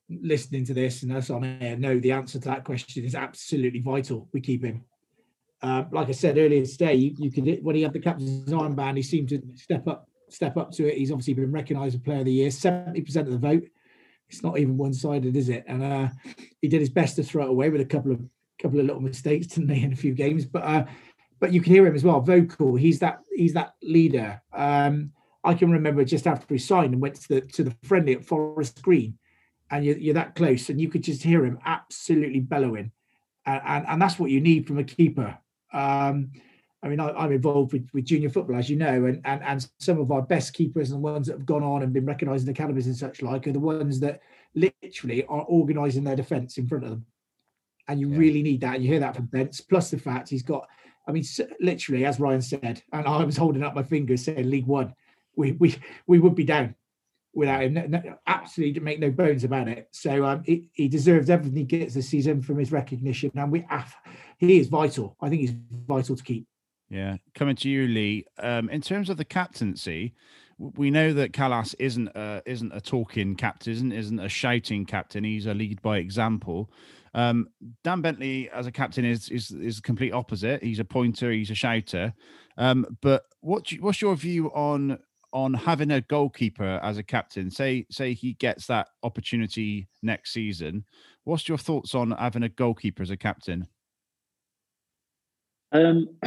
listening to this and us on air know the answer to that question is absolutely vital. We keep him. Uh, like I said earlier today, you, you could when he had the captain's armband, he seemed to step up, step up to it. He's obviously been recognised as Player of the Year, seventy percent of the vote. It's not even one-sided, is it? And uh, he did his best to throw it away with a couple of couple of little mistakes, didn't he, in a few games? But uh, but you can hear him as well, vocal. He's that he's that leader. Um, I can remember just after he signed and went to the to the friendly at Forest Green, and you're, you're that close, and you could just hear him absolutely bellowing, and and, and that's what you need from a keeper. Um, I mean, I, I'm involved with, with junior football, as you know, and, and and some of our best keepers and the ones that have gone on and been recognised in academies and such like are the ones that literally are organising their defence in front of them, and you really need that. And you hear that from Bents. Plus the fact he's got, I mean, literally, as Ryan said, and I was holding up my fingers saying League One, we we we would be down without him. No, no, absolutely, make no bones about it. So um, he, he deserves everything he gets this season from his recognition, and we ah, he is vital. I think he's vital to keep. Yeah, coming to you, Lee. Um, in terms of the captaincy, we know that Kalas isn't a, isn't a talking captain, isn't isn't a shouting captain. He's a lead by example. Um, Dan Bentley as a captain is is is complete opposite. He's a pointer. He's a shouter. Um, but what you- what's your view on on having a goalkeeper as a captain? Say say he gets that opportunity next season. What's your thoughts on having a goalkeeper as a captain? Um,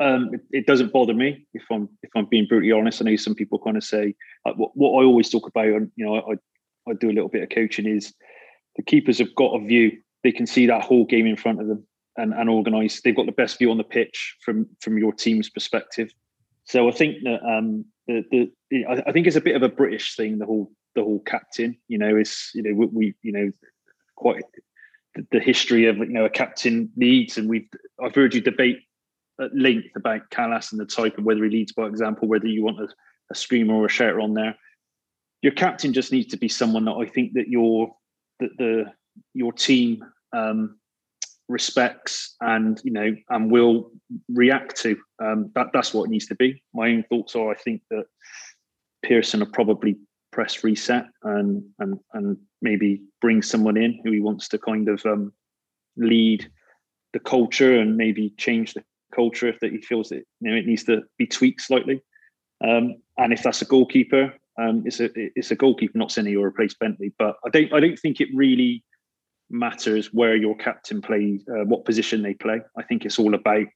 um, it, it doesn't bother me if I'm if I'm being brutally honest. I know some people kind of say like, what, what I always talk about, and you know, I I do a little bit of coaching is the keepers have got a view. They can see that whole game in front of them and and organise. They've got the best view on the pitch from from your team's perspective. So I think that um, the the I think it's a bit of a British thing. The whole the whole captain, you know, is you know we, you know quite the, the history of you know a captain leads, and we've I've heard you debate at length about Kalas and the type of whether he leads by example, whether you want a, a screamer or a shouter on there. Your captain just needs to be someone that I think that your that the your team um, respects and you know and will react to. Um, that that's what it needs to be. My own thoughts are I think that Pearson will probably press reset and and and maybe bring someone in who he wants to kind of um, lead the culture and maybe change the culture if that he feels that you know it needs to be tweaked slightly. Um, and if that's a goalkeeper, um, it's a it's a goalkeeper, not saying you'll replace Bentley, but I don't I don't think it really matters where your captain plays, uh, what position they play. I think it's all about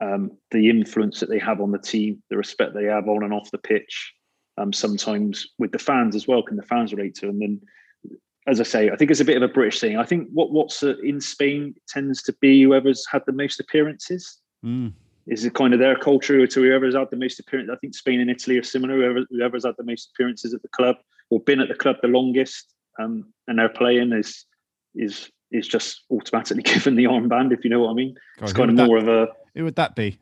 um, the influence that they have on the team, the respect they have on and off the pitch. Um, sometimes with the fans as well, can the fans relate to? Them. And then, as I say, I think it's a bit of a British thing. I think what what's uh, in Spain tends to be whoever's had the most appearances. Mm. Is it kind of their culture to whoever's had the most appearances? I think Spain and Italy are similar. Whoever, whoever's had the most appearances at the club or been at the club the longest um, and they're playing is is is just automatically given the armband. If you know what I mean, God, it's kind of would that- more of a Who would that be?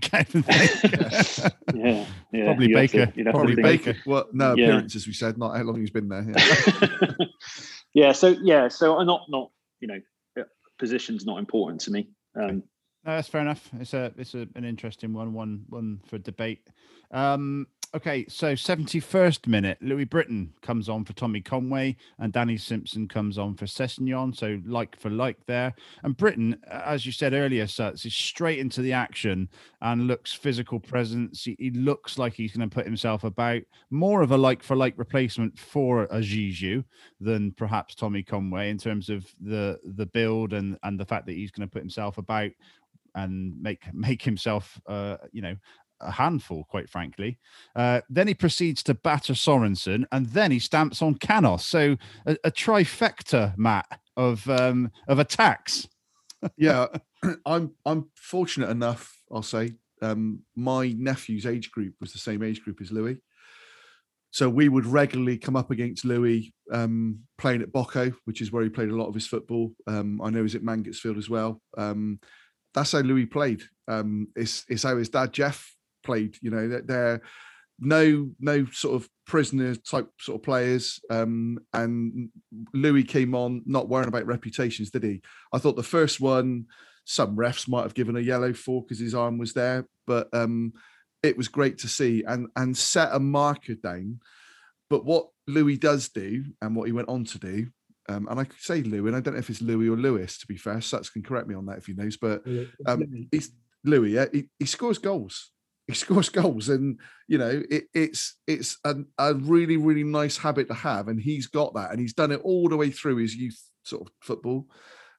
Can't even think. yeah, yeah. Probably you'd to- Baker. you'd to Probably. Baker. Well, no Yeah. appearances. We said not how long he's been there. Yeah. yeah so yeah so i'm not not you know uh, position's not important to me um No, that's fair enough. It's a it's a, an interesting one, one one for debate. Um, okay, so seventy first minute, Louis Britton comes on for Tommy Conway, and Danny Simpson comes on for Sessegnon. So like for like there, and Britton, as you said earlier, Suts is straight into the action and looks physical presence. He, he looks like he's going to put himself about more of a like for like replacement for a Zizou than perhaps Tommy Conway in terms of the the build and and the fact that he's going to put himself about and make make himself uh you know a handful, quite frankly. Uh, then he proceeds to batter Sorensen, and then he stamps on Canos. So a, a trifecta, Matt, of um, of attacks. yeah, I'm I'm fortunate enough. I'll say um, my nephew's age group was the same age group as Louis. So we would regularly come up against Louis um, playing at Bocco, which is where he played a lot of his football. Um, I know he's at Mangotsfield as well. Um, that's how Louis played. Um, it's, it's how his dad Jeff played. You know, they're no no sort of prisoner type sort of players. Um, and Louis came on not worrying about reputations, did he? I thought the first one, some refs might have given a yellow for because his arm was there, but um, it was great to see and and set a marker down. But what Louis does do, and what he went on to do, um, and I could say Louis, and I don't know if it's Louis or Lewis, to be fair. Such can correct me on that if he knows, but um, he's Louis. Yeah, he, he scores goals. He scores goals, and you know it, it's it's a, a really really nice habit to have, and he's got that, and he's done it all the way through his youth sort of football.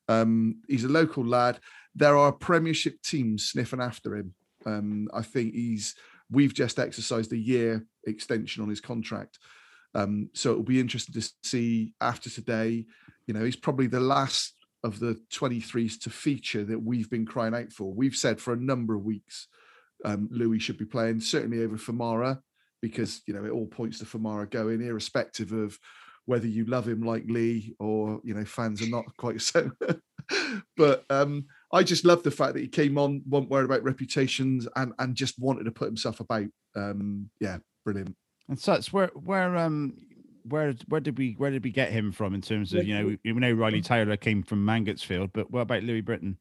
Um, he's a local lad. There are Premiership teams sniffing after him. Um, I think he's. We've just exercised a year extension on his contract, um, so it'll be interesting to see after today. You know, he's probably the last of the 23s to feature that we've been crying out for. We've said for a number of weeks, um, Louis should be playing certainly over Famara because you know it all points to Famara going, irrespective of whether you love him like Lee or you know fans are not quite so. but um, I just love the fact that he came on, wasn't worried about reputations, and and just wanted to put himself about. Um, yeah, brilliant. And so it's where where um where where did we where did we get him from in terms of you know we, we know Riley Taylor came from Mangotsfield, but what about Louis Britton?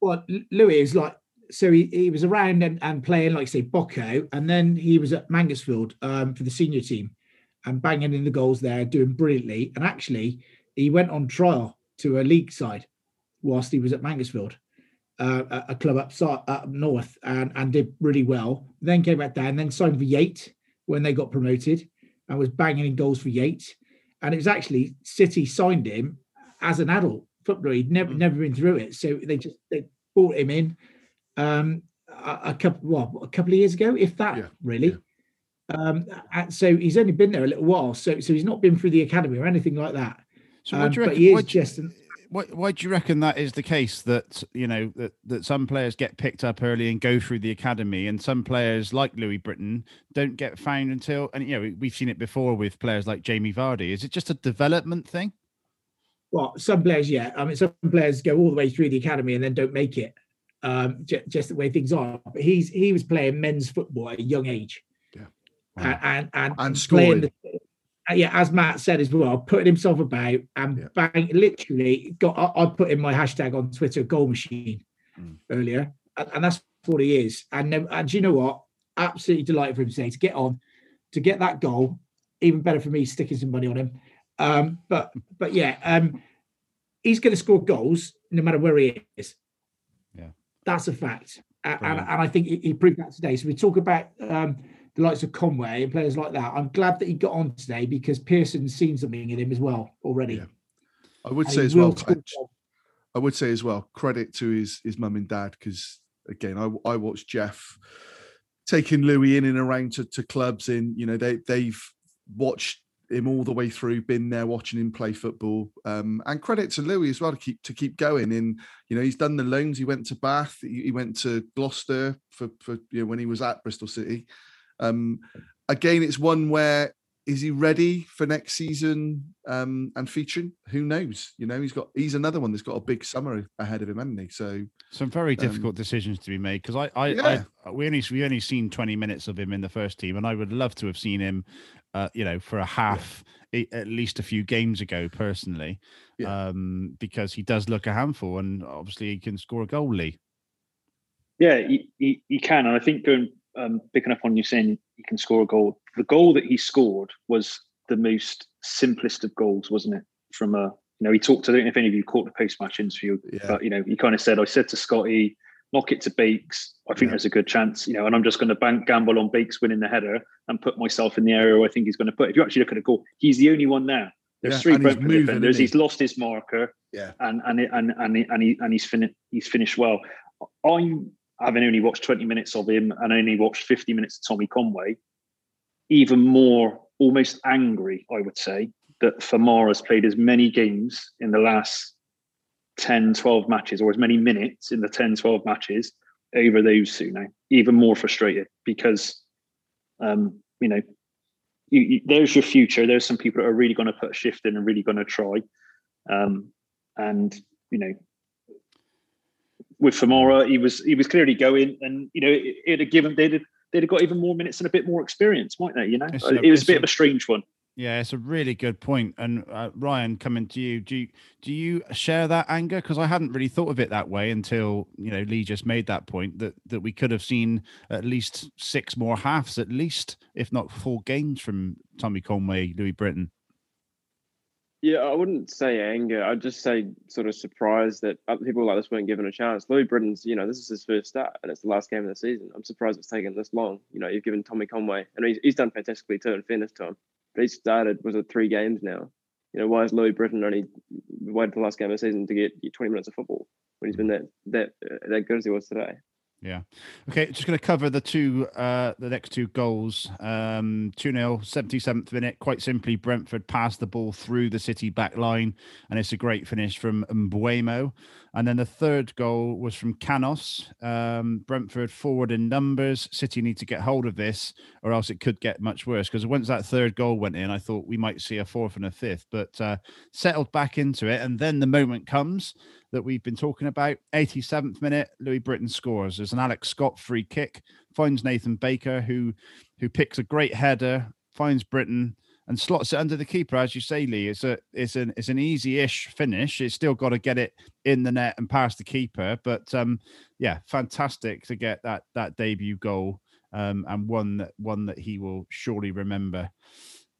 Well, Louis is like so he, he was around and, and playing like say Bocco, and then he was at Mangotsfield um, for the senior team and banging in the goals there, doing brilliantly. And actually, he went on trial to a league side whilst he was at Mangotsfield, uh, a, club up, up north, and, and did really well. Then came back down, then signed for Yate when they got promoted, and was banging in goals for Yate. And it was actually City signed him as an adult footballer. He'd never mm. never been through it, so they just they brought him in um, a, a couple well a couple of years ago, if that yeah. really. Yeah. Um, so he's only been there a little while, so so he's not been through the academy or anything like that. So um, but he is just an, why, why do you reckon that is the case that you know that, that some players get picked up early and go through the academy and some players like louis britton don't get found until and you know we've seen it before with players like jamie vardy is it just a development thing well some players yeah i mean some players go all the way through the academy and then don't make it um j- just the way things are but he's he was playing men's football at a young age yeah wow. and and, and, and scoring the, uh, yeah, as Matt said as well, putting himself about and yeah. bang, literally got. I, I, put in my hashtag on Twitter, goal machine, mm. earlier, and, and, that's what he is. And and you know what? Absolutely delighted for him today to get on, to get that goal. Even better for me sticking some money on him. Um, but but yeah, um, he's going to score goals no matter where he is. That's a fact, and, and, and, I think he, he, proved that today. So we talk about. Um, the likes of Conway and players like that. I'm glad that he got on today because Pearson's seen something in him as well already. Yeah. I would and say as well, I would say as well, credit to his his mum and dad because again, I I watched Jeff taking Louis in and around to, to clubs in, you know, they they've watched him all the way through, been there watching him play football. Um, and credit to Louis as well to keep to keep going. In you know, he's done the loans. He went to Bath. He, he went to Gloucester for for you know when he was at Bristol City. Um, again, it's one where is he ready for next season um, and featuring? Who knows? You know, he's got he's another one that's got a big summer ahead of him, hasn't he? So some very um, difficult um, decisions to be made because I, I, yeah. I, we only we only seen twenty minutes of him in the first team, and I would love to have seen him, uh, you know, for a half yeah. at least a few games ago personally, yeah. um, because he does look a handful, and obviously he can score a goal. Lee. Yeah, he, he, he can, and I think going um, picking up on you saying he can score a goal. The goal that he scored was the most simplest of goals, wasn't it? From a you know, he talked. I don't know if any of you caught the post match interview, yeah. but you know, he kind of said, "I said to Scotty, knock it to Beaks. I think yeah. there's a good chance, you know, and I'm just going to bank gamble on Beaks winning the header and put myself in the area where I think he's going to put. If you actually look at the goal, he's the only one there. There's yeah, three Brentford moving, defenders. He? He's lost his marker. Yeah, and and and and, he, and, he, and he's finished. He's finished well. I'm having only watched 20 minutes of him and only watched 50 minutes of Tommy Conway, even more almost angry, I would say, that Famara has played as many games in the last 10, 12 matches or as many minutes in the 10, 12 matches over those two now. Even more frustrated because, um, you know, you, you, there's your future. There's some people that are really going to put a shift in and really going to try. Um, and, you know, with Famara, he was he was clearly going, and you know, it, it'd have given they'd they'd have got even more minutes and a bit more experience, might they? You know, Uh, a- it was a bit a- of a strange one. Yeah, it's a really good point. And uh, Ryan, coming to you, do you do you share that anger? Because I hadn't really thought of it that way until you know Lee just made that point that that we could have seen at least six more halves, at least if not four games from Tommy Conway, Louis Britton. Yeah, I wouldn't say anger. I'd just say sort of surprised that other people like this weren't given a chance. Louis Britton's, you know, this is his first start and it's the last game of the season. I'm surprised it's taken this long. You know, you've given Tommy Conway, and he's, he's done fantastically too, in fairness to him. But he started, was it three games now? You know, why is Louis Britton only waited for the last game of the season to get 20 minutes of football when he's been that that uh, that good as he was today? Yeah. Okay, just going to cover the two, uh, the next two goals. Um, 2 0, 77th minute. Quite simply, Brentford passed the ball through the City back line, and it's a great finish from Mbeumo. And then the third goal was from Canos. Um, Brentford forward in numbers. City need to get hold of this, or else it could get much worse. Because once that third goal went in, I thought we might see a fourth and a fifth, but uh, settled back into it. And then the moment comes that we've been talking about. 87th minute, Louis Britton scores. There's an Alex Scott free kick, finds Nathan Baker, who who picks a great header, finds Britton and slots it under the keeper, as you say, Lee. It's a it's an it's an easy-ish finish. It's still got to get it in the net and past the keeper, but um, yeah, fantastic to get that that debut goal um, and one that one that he will surely remember.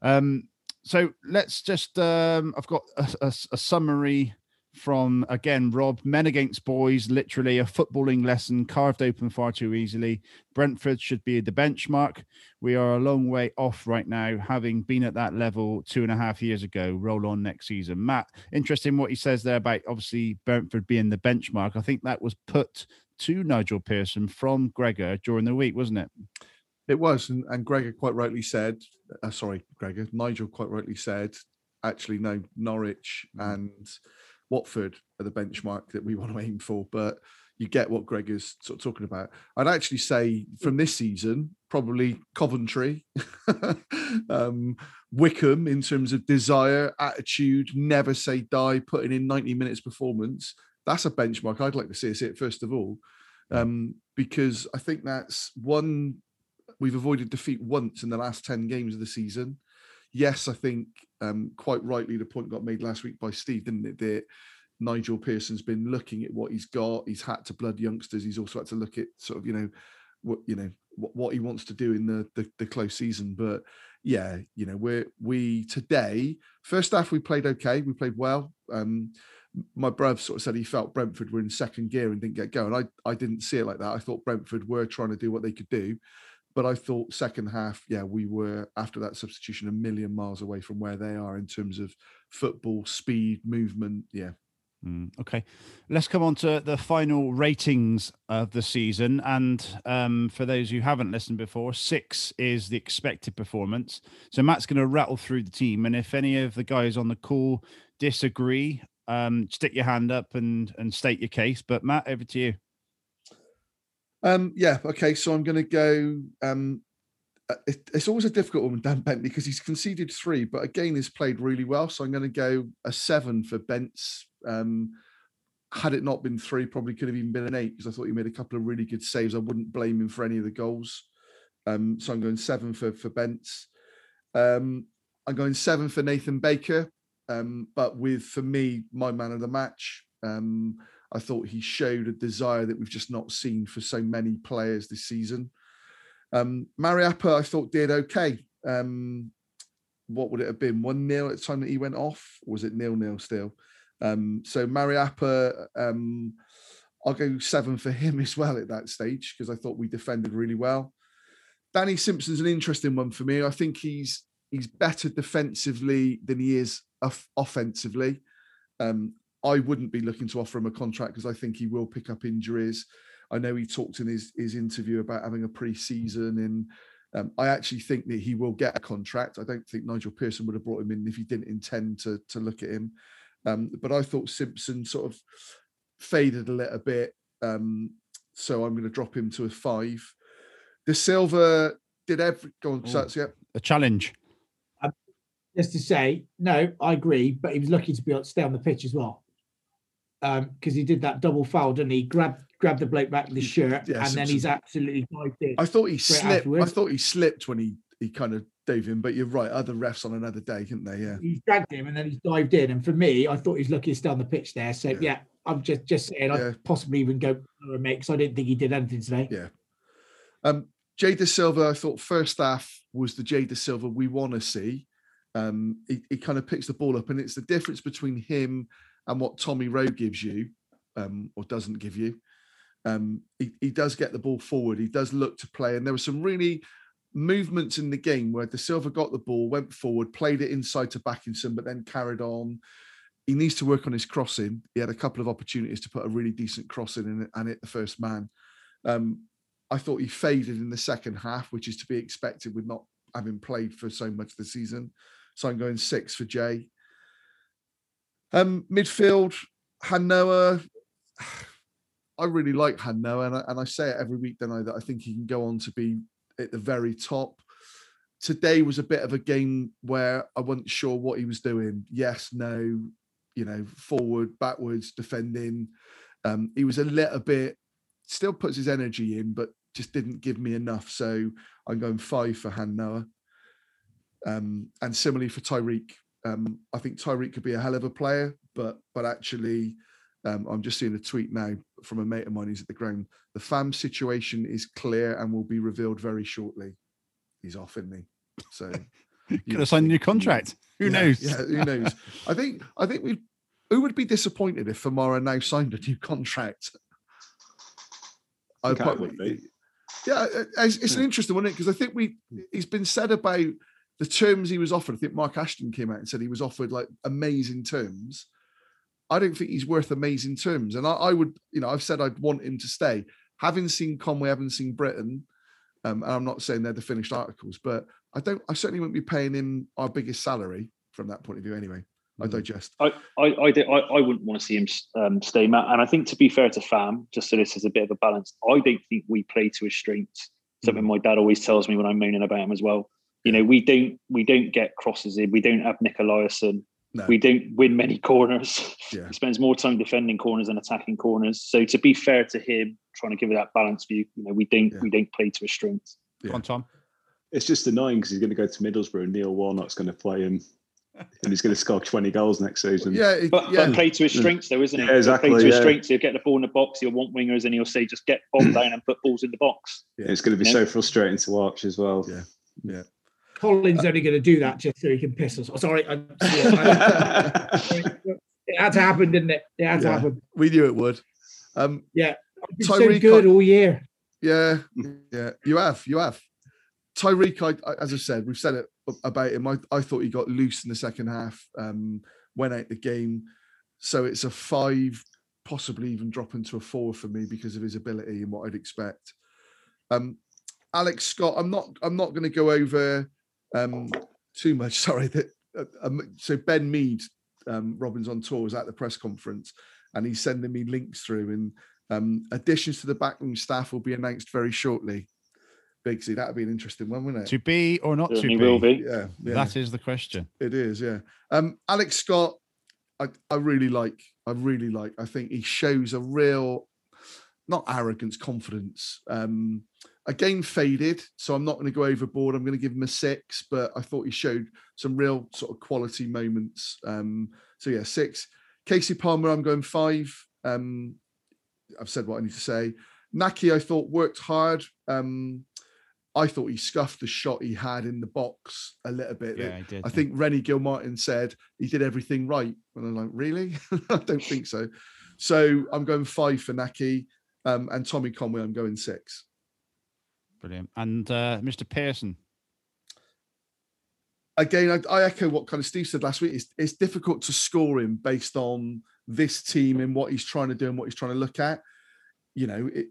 Um, so let's just um, I've got a, a, a summary from again Rob Men Against Boys, literally a footballing lesson carved open far too easily. Brentford should be the benchmark. We are a long way off right now, having been at that level two and a half years ago. Roll on next season. Matt, interesting what he says there about obviously Brentford being the benchmark. I think that was put to Nigel Pearson from Gregor during the week, wasn't it? It was, and, and Gregor quite rightly said, uh, sorry, Gregor, Nigel quite rightly said, actually, no, Norwich and Watford are the benchmark that we want to aim for. But you get what Gregor's sort of talking about. I'd actually say from this season, probably Coventry, um, Wycombe in terms of desire, attitude, never say die, putting in 90 minutes performance. That's a benchmark I'd like to see us hit, first of all, um, because I think that's one we've avoided defeat once in the last 10 games of the season. Yes, I think um, quite rightly the point got made last week by Steve, didn't it? That Nigel Pearson's been looking at what he's got. He's had to blood youngsters. He's also had to look at sort of, you know, what you know what, what he wants to do in the, the the close season. But yeah, you know, we're we today first half we played okay. We played well. Um, my brother sort of said he felt Brentford were in second gear and didn't get going. I I didn't see it like that. I thought Brentford were trying to do what they could do. But I thought second half, yeah, we were after that substitution a million miles away from where they are in terms of football, speed, movement. Yeah. Mm, okay, let's come on to the final ratings of the season. And um, for those who haven't listened before, six is the expected performance. So Matt's going to rattle through the team, and if any of the guys on the call disagree, um, stick your hand up and and state your case. But Matt, over to you. Um, yeah, okay. So I'm going to go. Um, uh, it, it's always a difficult one Dan Bentley because he's conceded three, but again, he's played really well. So I'm going to go a seven for Bents. Um, had it not been three, probably could have even been an eight because I thought he made a couple of really good saves. I wouldn't blame him for any of the goals. Um, so I'm going seven for for Bents. Um, I'm going seven for Nathan Baker, um, but with for me my man of the match. Um, I thought he showed a desire that we've just not seen for so many players this season. Um, Mariappa, I thought did okay. Um, what would it have been? One nil at the time that he went off, was it nil nil still? Um, so Mariappa, um, I'll go seven for him as well at that stage because I thought we defended really well. Danny Simpson's an interesting one for me. I think he's he's better defensively than he is off- offensively. Um, I wouldn't be looking to offer him a contract because I think he will pick up injuries. I know he talked in his his interview about having a pre-season, and um, I actually think that he will get a contract. I don't think Nigel Pearson would have brought him in if he didn't intend to to look at him. Um, but I thought Simpson sort of faded a little bit, um, so I'm going to drop him to a five. The Silver did every go on, Ooh. Sats, yeah. A challenge. just to say, no, I agree, but he was lucky to be able to stay on the pitch as well. Um, because he did that double foul, didn't he? Grabbed grabbed the bloke back with his shirt, Yeah, and then Simpson. he's absolutely dived in. I thought he slipped. I thought he slipped when he he kind of dove in, but you're right. Other refs on another day, couldn't they? Yeah. he dragged him and then he's dived in. And for me, I thought he's was lucky to stay on the pitch there. So yeah, I'm just just saying Yeah. I'd possibly even go mate because I didn't think he did anything today. Yeah. Um, Jay Dasilva, I thought first half was the Jay Dasilva we want to see. Um, he, he kind of picks the ball up, and it's the difference between him and what Tommy Rowe gives you, um, or doesn't give you. Um, he, he does get the ball forward. He does look to play, and there were some really movements in the game where Dasilva got the ball, went forward, played it inside to Bakinson, but then carried on. He needs to work on his crossing. He had a couple of opportunities to put a really decent crossing in and, hit the first man. Um, I thought he faded in the second half, which is to be expected with not having played for so much this season. So I'm going six for Jay. Um, midfield, Han-Noah. I really like Han-Noah, and I, and I say it every week, don't I? That I think he can go on to be at the very top. Today was a bit of a game where I wasn't sure what he was doing. Yes, no, you know, forward, backwards, defending. Um, he was a little bit, still puts his energy in, but just didn't give me enough. So I'm going five for Han Noah. Um, and similarly for Tyreeq. Um, I think Tyreeq could be a hell of a player, but but actually, um, I'm just seeing a tweet now from a mate of mine who's at the ground. The fam situation is clear and will be revealed very shortly. He's off, isn't he? So Could have signed a new contract. Who yeah, knows? Yeah, who knows? I think I think we who would be disappointed if Famara now signed a new contract? I think I probably- would be. yeah, uh, it's, it's an interesting one because I think we he's been said about the terms he was offered. I think Mark Ashton came out and said he was offered like amazing terms. I don't think he's worth amazing terms, and I, I would, you know, I've said I'd want him to stay. Having seen Conway, having seen Britton, um, and I'm not saying they're the finished articles, but I don't. I certainly won't be paying him our biggest salary from that point of view. Anyway, I digest. I, I, I, I, wouldn't want to see him um, stay, Matt. And I think to be fair to Fam, just so this is a bit of a balance, I don't think we play to his strengths. Something my dad always tells me when I'm moaning about him as well. You know, we don't we don't get crosses in. We don't have Nicolaisen. No. We don't win many corners. Yeah. He spends more time defending corners than attacking corners. So to be fair to him, trying to give it that balanced view, you know, we don't we don't play to his strengths. Come on, Tom. It's just annoying because he's going to go to Middlesbrough and Neil Warnock's going to play him and he's going to score 20 goals next season. Yeah, it- But, yeah. but play to his mm. strengths, though, isn't it? Yeah, exactly, He'll play to his yeah. strengths. He'll get the ball in the box. He'll want wingers, and he'll say, "Just get bomb down and put balls in the box." It's going to be Yeah. so frustrating to watch as well. Yeah, yeah. Colin's only going to do that just so he can piss us. Sorry, I, yeah, it had to happen, didn't it? It had to happen. we knew it would. Um, Yeah, I've been so good all year. Yeah, yeah, you have, you have. Tyreeq, I, I, as I said, we've said it about him. I, I thought he got loose in the second half, um, went out the game. So it's a five, possibly even dropping to a four for me because of his ability and what I'd expect. Um, Alex Scott, I'm not, I'm not going to go over um, too much. Sorry, that uh, um, so Ben Mead, um, Robins on tour, was at the press conference, and he's sending me links through and um, additions to the backroom staff will be announced very shortly. Bigsy, that'd be an interesting one, wouldn't it? To be or not to be? will be. Yeah, yeah. That is the question. It is, yeah. Um, Alex Scott, I, I really like. I really like. I think he shows a real, not arrogance, confidence. Um, again, faded, so I'm not going to go overboard. I'm going to give him a six, but I thought he showed some real sort of quality moments. Um, so yeah, six. Kasey Palmer, I'm going five. Um, I've said what I need to say. Nahki, I thought worked hard. Um, I thought he scuffed the shot he had in the box a little bit. Yeah, he did, I yeah. think Rene Gilmartin said he did everything right. And I'm like, really? I don't think so. So I'm going five for Nahki. Um, and Tommy Conway, I'm going six. Brilliant. And uh, Mr. Pearson. Again, I, I echo what kind of Steve said last week. It's, it's difficult to score him based on this team and what he's trying to do and what he's trying to look at. You know, it,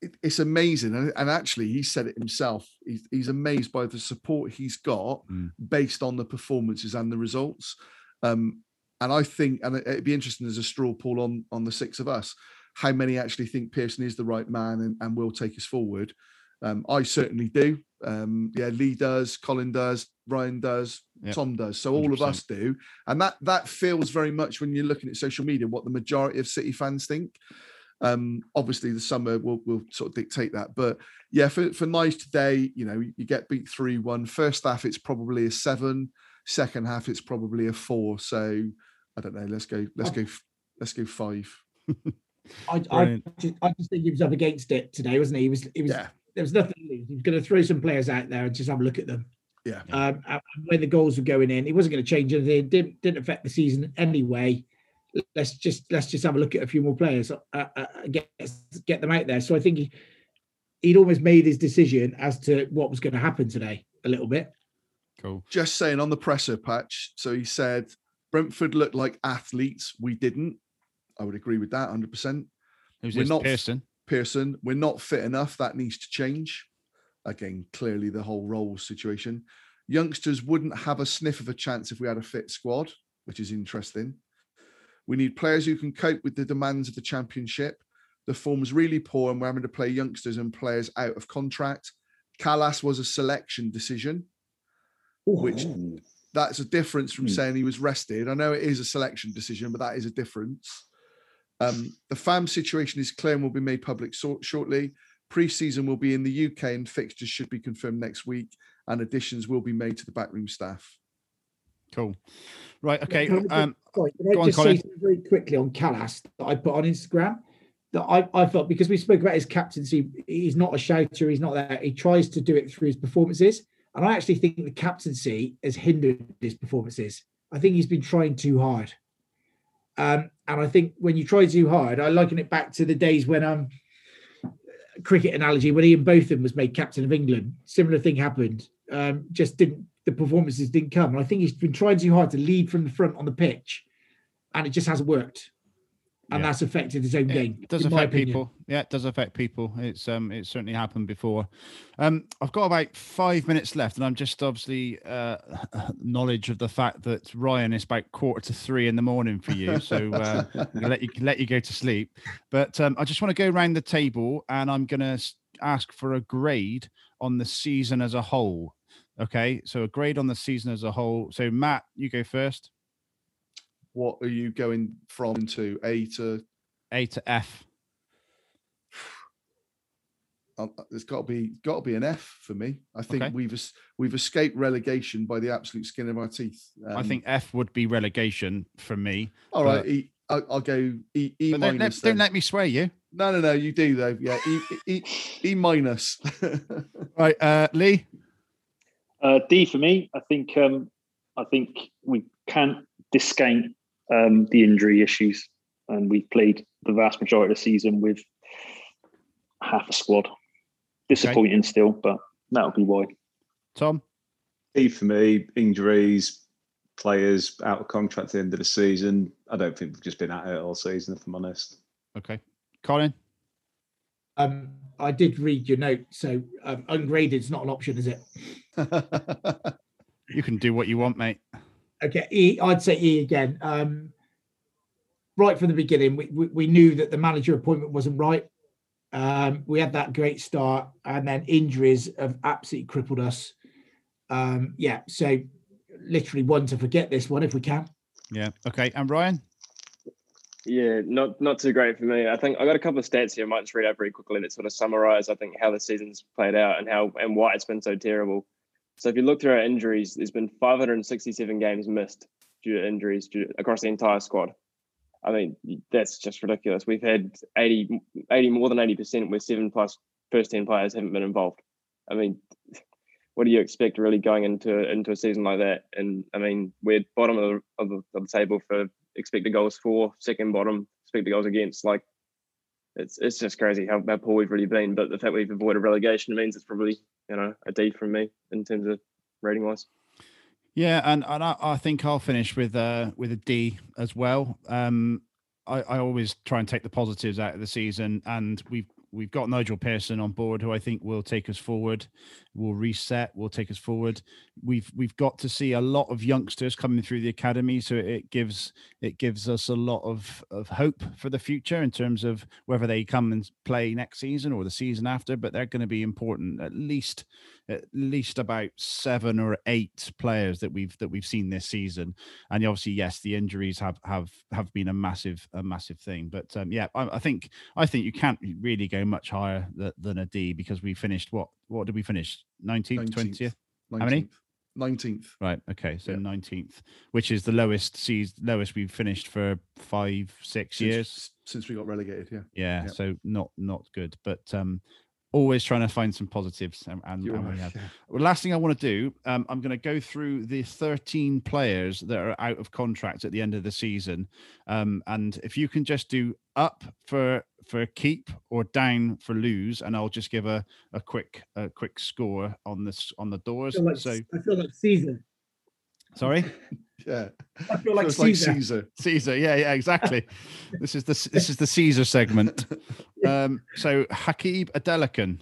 it, it's amazing, and, and actually, he said it himself. He's, he's amazed by the support he's got Mm. based on the performances and the results. Um, and I think, and it- it'd be interesting as a straw poll on on the six of us, how many actually think Pearson is the right man and, and will take us forward. Um, I certainly do. Um, yeah, Lee does, Colin does, Ryan does, Yep. Tom does. So all of 100%. us do, and that that feels very much when you're looking at social media what the majority of City fans think. Um, obviously, the summer will will sort of dictate that, but yeah, for for nice today, you know, you get beat three one. First half, it's probably a seven. Second half, it's probably a four. So I don't know. Let's go. Let's go. Let's go five. I, I, Brilliant. just, I just think he was up against it today, wasn't he? He was. He was. There was nothing. to lose. He going to throw some players out there and just have a look at them. Yeah. Um, and when the goals were going in, he wasn't going to change anything. It didn't didn't affect the season anyway. Let's just let's just have a look at a few more players, uh, uh, get get them out there. So I think he he'd almost made his decision as to what was going to happen today a little bit. Cool. Just saying on the presser patch. So he said Brentford looked like athletes. We didn't. I would agree with that 100%. Who's We're this? not Pearson? Pearson. We're not fit enough. That needs to change. Again, clearly the whole role situation. Youngsters wouldn't have a sniff of a chance if we had a fit squad, which is interesting. We need players who can cope with the demands of the championship. The form's really poor, and we're having to play youngsters and players out of contract. Kalas was a selection decision, which that's a difference from hmm. saying he was rested. I know it is a selection decision, but that is a difference. Um, the FAM situation is clear and will be made public so- shortly. Pre-season will be in the UK and fixtures should be confirmed next week, and additions will be made to the backroom staff. Cool. Right. Okay. Can I just- Um, sorry, can I go on, say very quickly on Kalas that I put on Instagram that I, I felt because we spoke about his captaincy, he's not a shouter, he's not that. He tries to do it through his performances. And I actually think the captaincy has hindered his performances. I think he's been trying too hard. Um, and I think when you try too hard, I liken it back to the days when um cricket analogy when Ian Botham was made captain of England. Similar thing happened. Um, just didn't the performances didn't come. And I think he's been trying too hard to lead from the front on the pitch, and it just hasn't worked. And Yeah. that's affected his own game. It does affect people. Yeah, it does affect people. It's um, it's certainly happened before. Um, I've got about five minutes left, and I'm just obviously uh, knowledge of the fact that Ryan is about quarter to three in the morning for you, so uh, gonna let you let you go to sleep. But um, I just want to go around the table, and I'm going to ask for a grade on the season as a whole. Okay, so a grade on the season as a whole. So Matt, you go first. What are you going from to A to A to F? Uh, there's got to be got to be an F for me. I think Okay. we've we've escaped relegation by the absolute skin of our teeth. I Um, think F would be relegation for me. All right, but- E, I'll, I'll go E, e But don't, let, minus. don't let me sway you. No, no, no. You do though. Yeah, E, e, e minus. Right, uh, Lee. Uh, D for me. I think um, I think we can't discount um, the injury issues, and we've played the vast majority of the season with half a squad. Disappointing still, but that'll be why. Tom. E for me, injuries, players out of contract at the end of the season. I don't think we've just been at it all season, if I'm honest. Okay. Colin. Um, I did read your note, so um, ungraded is not an option, is it? You can do what you want, mate. Okay, E. I'd say E again. Um, right from the beginning, we, we, we knew that the manager appointment wasn't right. Um, we had that great start, and then injuries have absolutely crippled us. Um, yeah, so literally one to forget this one if we can. Yeah. Okay. And Ryan. Yeah, not not too great for me. I think I got a couple of stats here. I might just read out very quickly that sort of summarize, I think, how the season's played out and how and why it's been so terrible. So if you look through our injuries, there's been 567 games missed due to injuries due, across the entire squad. I mean, that's just ridiculous. We've had 80, 80 more than 80% where seven plus first 10 players haven't been involved. I mean, what do you expect really going into into a season like that? And I mean, we're bottom of the, of the, of the table for expected goals for, second bottom expected goals against. Like, it's it's just crazy how, how poor we've really been. But the fact we've avoided relegation means it's probably you know a D from me in terms of rating wise. Yeah, and, and I, I think I'll finish with uh with a D as well. Um, I, I always try and take the positives out of the season, and we've we've got Nigel Pearson on board, who I think will take us forward, will reset, will take us forward. We've we've got to see a lot of youngsters coming through the academy, so it gives it gives us a lot of of hope for the future in terms of whether they come and play next season or the season after. But they're going to be important. At least at least about seven or eight players that we've that we've seen this season, and obviously yes, the injuries have have have been a massive a massive thing. But um, yeah, I, I think I think you can't really go much higher th- than a D because we finished what what did we finish? 19th 20th how many? 19th right okay so 19th which is the lowest seas lowest we've finished for five six since, years. since we got relegated. Yeah. yeah, Yeah. so not not good. But um always trying to find some positives and, and, and we have yeah. well, last thing i want to do um, i'm going to go through the 13 players that are out of contract at the end of the season um, and if you can just do up for for keep or down for lose and i'll just give a, a quick a quick score on this on the doors feel like, so I feel like Caesar. sorry Yeah. I feel like Feels like Caesar. Caesar. Caesar, yeah, yeah, exactly. this is the this is the Caesar segment. Um, so Hakeeb Adelakun.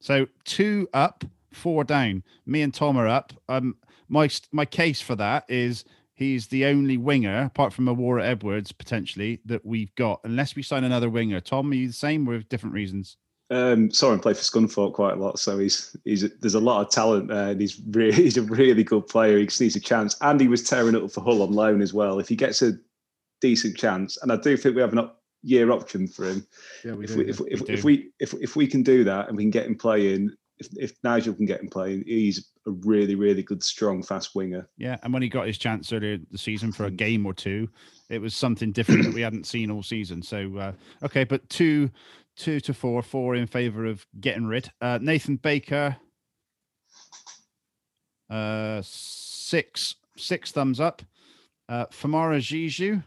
So two up, four down. Me and Tom are up. Um, my my case for that is he's the only winger, apart from Owura Edwards, potentially that we've got, unless we sign another winger. Tom, are you the same with different reasons? Um, saw him play for Scunthorpe quite a lot, so he's he's there's a lot of talent there, and he's really he's a really good player. He just needs a chance, and he was tearing up for Hull on loan as well. If he gets a decent chance, and I do think we have an op- year option for him. Yeah, we if do, we if, we- if, We if we if if we can do that and we can get him playing, if if Nigel can get him playing, he's a really really good, strong, fast winger. Yeah, and when he got his chance earlier the season for a game or two, it was something different that we hadn't seen all season. So uh, okay, but two, two to four, four in favour of getting rid. Uh, Nathan Baker, uh, six, six thumbs up. Uh, Famara Zizou,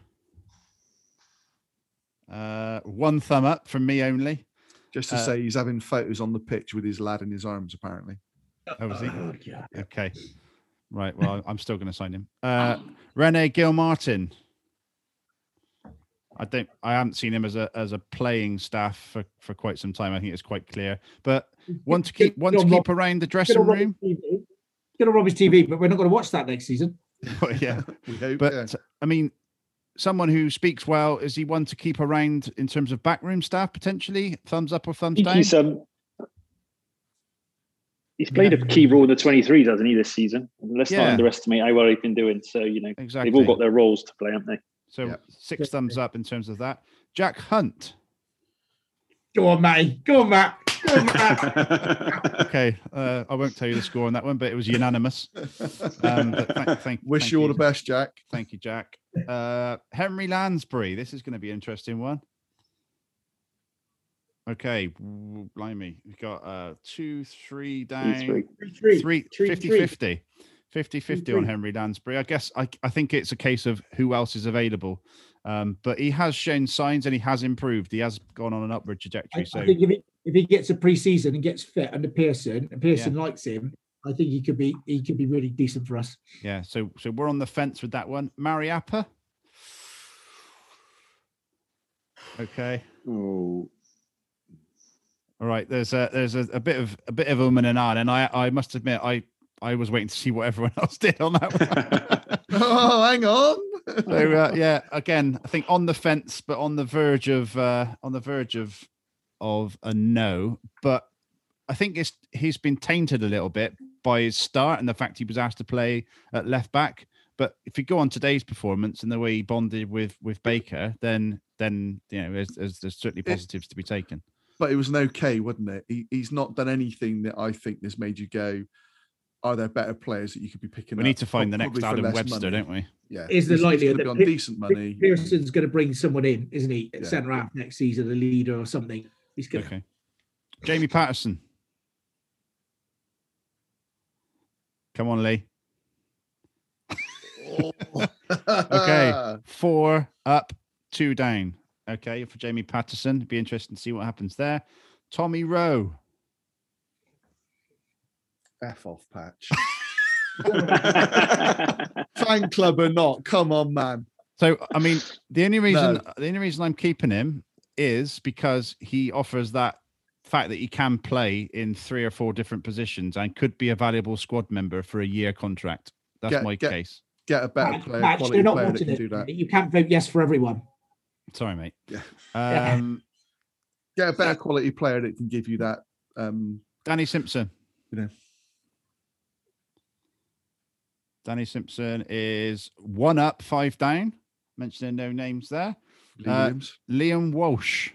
uh, one thumb up from me only. Just to Uh, say, he's having photos on the pitch with his lad in his arms, apparently. Oh, was he? Oh, yeah. Okay. Right. Well, I'm still going to sign him. Uh, Rene Gilmartin. I don't. I haven't seen him as a as a playing staff for, for quite some time. I think it's quite clear. But one to keep one to Get on keep around the dressing on Robins room. TV. Get on Robins TV, but we're not going to watch that next season. yeah. We hope. But yeah. I mean, someone who speaks well is he one to keep around in terms of backroom staff potentially? Thumbs up or thumbs down? he's um he's played a key role in the 23, doesn't he, this season? Let's not underestimate how well he's been doing. So, you know, Exactly. they've all got their roles to play, haven't they? So six thumbs up in terms of that. Jack Hunt. Go on, Matty. Go on, Matt. Go on, Matt. okay, uh, I won't tell you the score on that one, but it was unanimous. Um, but thank, thank, Wish thank you all the best, Jack. Thank you, Jack. Uh, Henry Lansbury. This is going to be an interesting one. Okay, w- blimey. We've got uh, two, three down, three. Three, three, three, 50 three. 50. 50 50 on. Henry Lansbury. I guess I, I think it's a case of who else is available. Um, but he has shown signs and he has improved. He has gone on an upward I, trajectory. So I think if he, if he gets a pre-season and gets fit under Pearson, and Pearson likes him, I think he could be he could be really decent for us. Yeah, so so we're on the fence with that one. Mariappa. Okay. Oh, All right. There's a there's a, a bit of a bit of um and an and I I must admit I I was waiting to see what everyone else did on that one. oh, hang on. so uh, yeah, again, I think on the fence, but on the verge of uh, on the verge of of a no. But I think it's he's been tainted a little bit by his start and the fact he was asked to play at left back. But if you go on today's performance and the way he bonded with with Baker, then then you know there's, there's, there's certainly It- positives to be taken. but it was an okay, wasn't it? He, he's not done anything that I think has made you go, are there better players that you could be picking We up? need to find the next for Adam Webster, money. don't we? Yeah. Is the He's- he's likelihood gonna be that on Pe- decent money? Pearson's going to bring someone in, isn't he? At Yeah. centre half next season, a leader or something. He's going to. Okay. Jamie Paterson. Come on, Lee. okay, four up, two down. Okay, for Jamie Paterson, be interesting to see what happens there. Tommy Rowe. F off patch. Fan club or not? Come on, man. So I mean, the only reason No. the only reason I'm keeping him is because he offers that fact that he can play in three or four different positions and could be a valuable squad member for a year contract. That's Get- my get- case. Get a better player, match, quality not player that can it. do that. You can't vote yes for everyone. Sorry, mate. Yeah. Yeah. Um, Get a better quality player that can give you that. Um, Danny Simpson. You know. Danny Simpson is one up, five down. Mentioning no names there. Uh. Liam Walsh.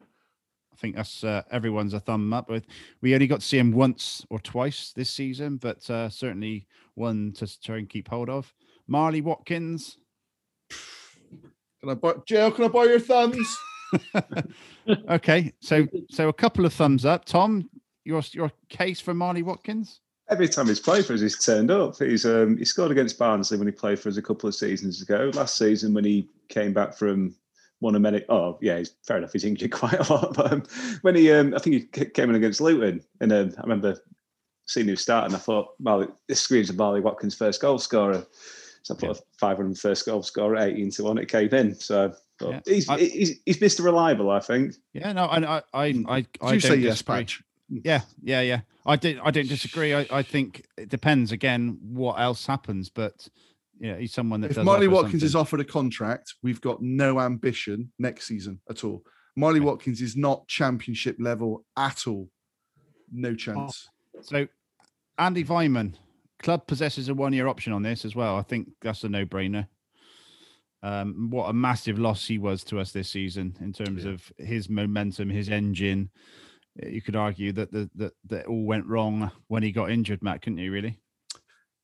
I think that's uh, everyone's a thumb up with. We only got to see him once or twice this season, but uh, certainly one to try and keep hold of. Marley Watkins. Can I buy Jill? Can I buy your thumbs? okay, so so a couple of thumbs up. Tom, your your case for Marley Watkins. Every time he's played for us, he's turned up. He's um, he scored against Barnsley when he played for us a couple of seasons ago. Last season when he came back from one of many. Oh yeah, he's fair enough. He's injured quite a lot. But um, when he, um, I think he came in against Luton, and um, I remember seeing him start, and I thought, well, this screams of Marley Watkins' first goal scorer. So I put a 500 first goal scorer at 18 to one. It came in. So but Yeah. he's, I- he's he's Mr. Reliable, I think. Yeah, no, I I I I, I you say yes, disagree. Patch? Yeah, yeah, yeah. I did. I don't disagree. I, I think it depends again what else happens, but yeah, he's someone that If offer Watkins is offered a contract, we've got no ambition next season at all. Marley Watkins is not championship level at all. No chance. So, Andi Weimann, club possesses a one-year option on this as well. I think that's a no-brainer. Um, what a massive loss he was to us this season in terms of his momentum, his engine. You could argue that the, that that all went wrong when he got injured, Matt, couldn't you? Really?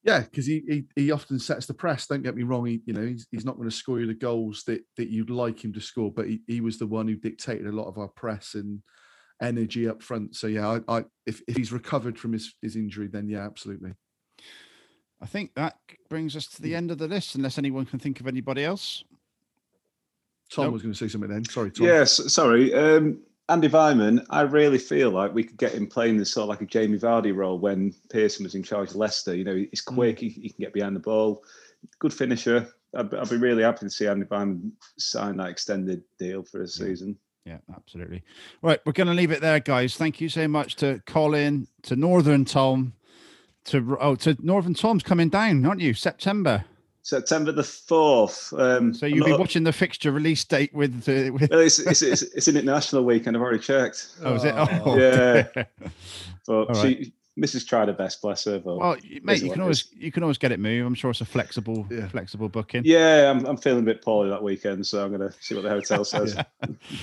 Yeah, because he, he he often sets the press. Don't get me wrong. He you know he's, he's not going to score you the goals that that you'd like him to score, but he, he was the one who dictated a lot of our press and energy up front. So yeah, I, I if, if he's recovered from his his injury, then yeah, absolutely. I think that brings us to the end of the list, unless anyone can think of anybody else. Tom Nope. was going to say something then. Sorry, Tom. Yes, sorry. Um, Andi Weimann, I really feel like we could get him playing this sort of like a Jamie Vardy role when Pearson was in charge of Leicester. You know, he's hmm. quick, he, he can get behind the ball, good finisher. I'd, I'd be really happy to see Andi Weimann sign that extended deal for a season. Yeah, absolutely. Right, we're going to leave it there, guys. Thank you so much to Colin, to Northern Tom, to oh, to Northern Tom's coming down, aren't you? September. September the fourth. Um, So you'll be not- watching the fixture release date with. Uh, with Well, it's, it's, it's, it's an international weekend. I've already checked. oh, is it? Oh, yeah. okay. But All right. she, Mrs. tried her best, bless her. But Well, mate, you can always is. you can always get it moved. I'm sure it's a flexible flexible booking. Yeah, I'm, I'm feeling a bit poorly that weekend, so I'm going to see what the hotel says.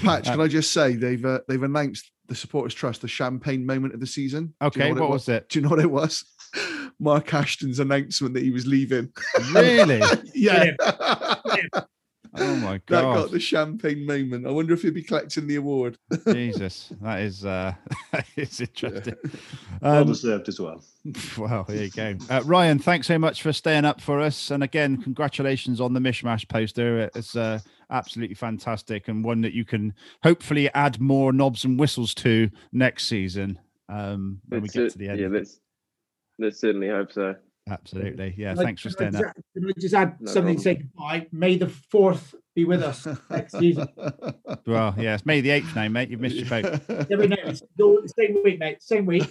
Patch, can I just say they've uh, they've announced the supporters trust the champagne moment of the season. Do you Okay, know what was it? Do you know what it was? Mark Ashton's announcement that he was leaving. Really? yeah. Oh my god! That got the champagne moment. I wonder if he'll be collecting the award. Jesus, that is uh, that is interesting. well Um, deserved as well. Well, there you go. Uh, Ryan, thanks so much for staying up for us. And again, congratulations on the Mishmash poster. It's uh, absolutely fantastic and one that you can hopefully add more knobs and whistles to next season um, when we get cer- to the end. Yeah, let's let's certainly hope so. Absolutely. Yeah, Can I- thanks for can staying up. just- Can I just add No something to say goodbye? May the fourth be with us next season. Well, yeah, it's May the 8th now, mate. You've missed your boat. Every night, it's all the same week, mate. Same week.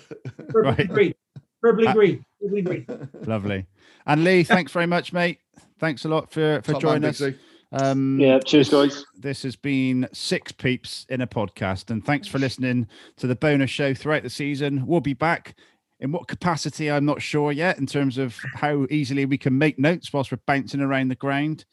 Verbally Right. agreed. Verbally Uh, agreed. Verbally agreed. Lovely. And Lee, thanks very much, mate. Thanks a lot for, for Top joining Big us. Z. Um, Yeah, cheers, guys. This has been Six Peeps in a podcast. And thanks for listening to the bonus show throughout the season. We'll be back in what capacity, I'm not sure yet, in terms of how easily we can make notes whilst we're bouncing around the ground.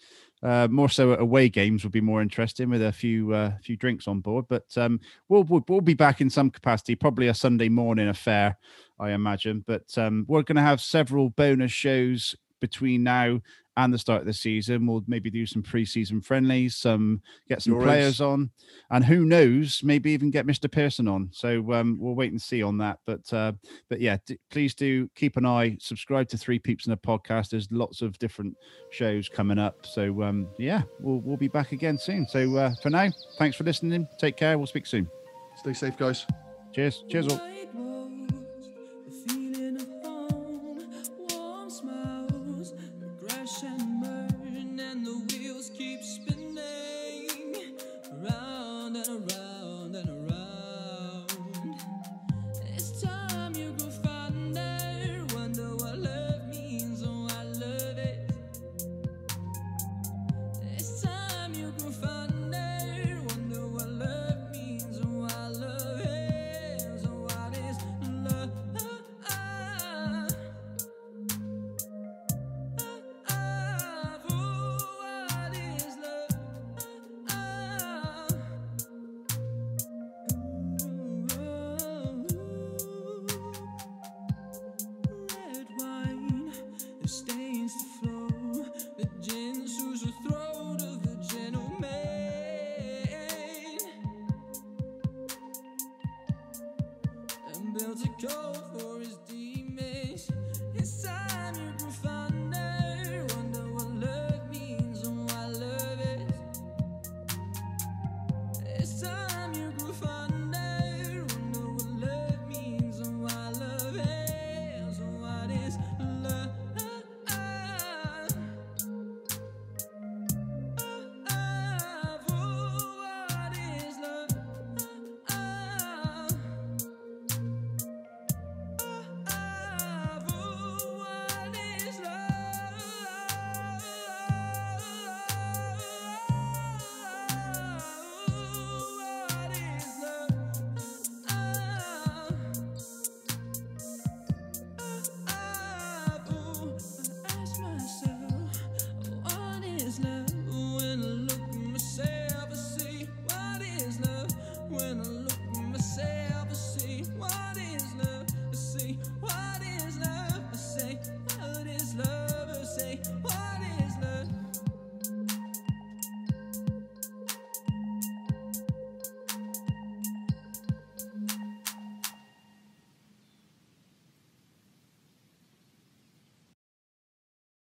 Uh, more so away games would be more interesting with a few uh, few drinks on board. But um, we'll, we'll we'll be back in some capacity, probably a Sunday morning affair, I imagine. But um, we're going to have several bonus shows between now and the start of the season. We'll maybe do some pre-season friendlies, some get some Euros. players on, and who knows, maybe even get Mr. Pearson on. So um, we'll wait and see on that. But uh, but yeah, d- please do keep an eye. Subscribe to Three Peeps in a Podcast. There's lots of different shows coming up. So um, yeah, we'll we'll be back again soon. So uh, for now, thanks for listening. Take care. We'll speak soon. Stay safe, guys. Cheers. Cheers all.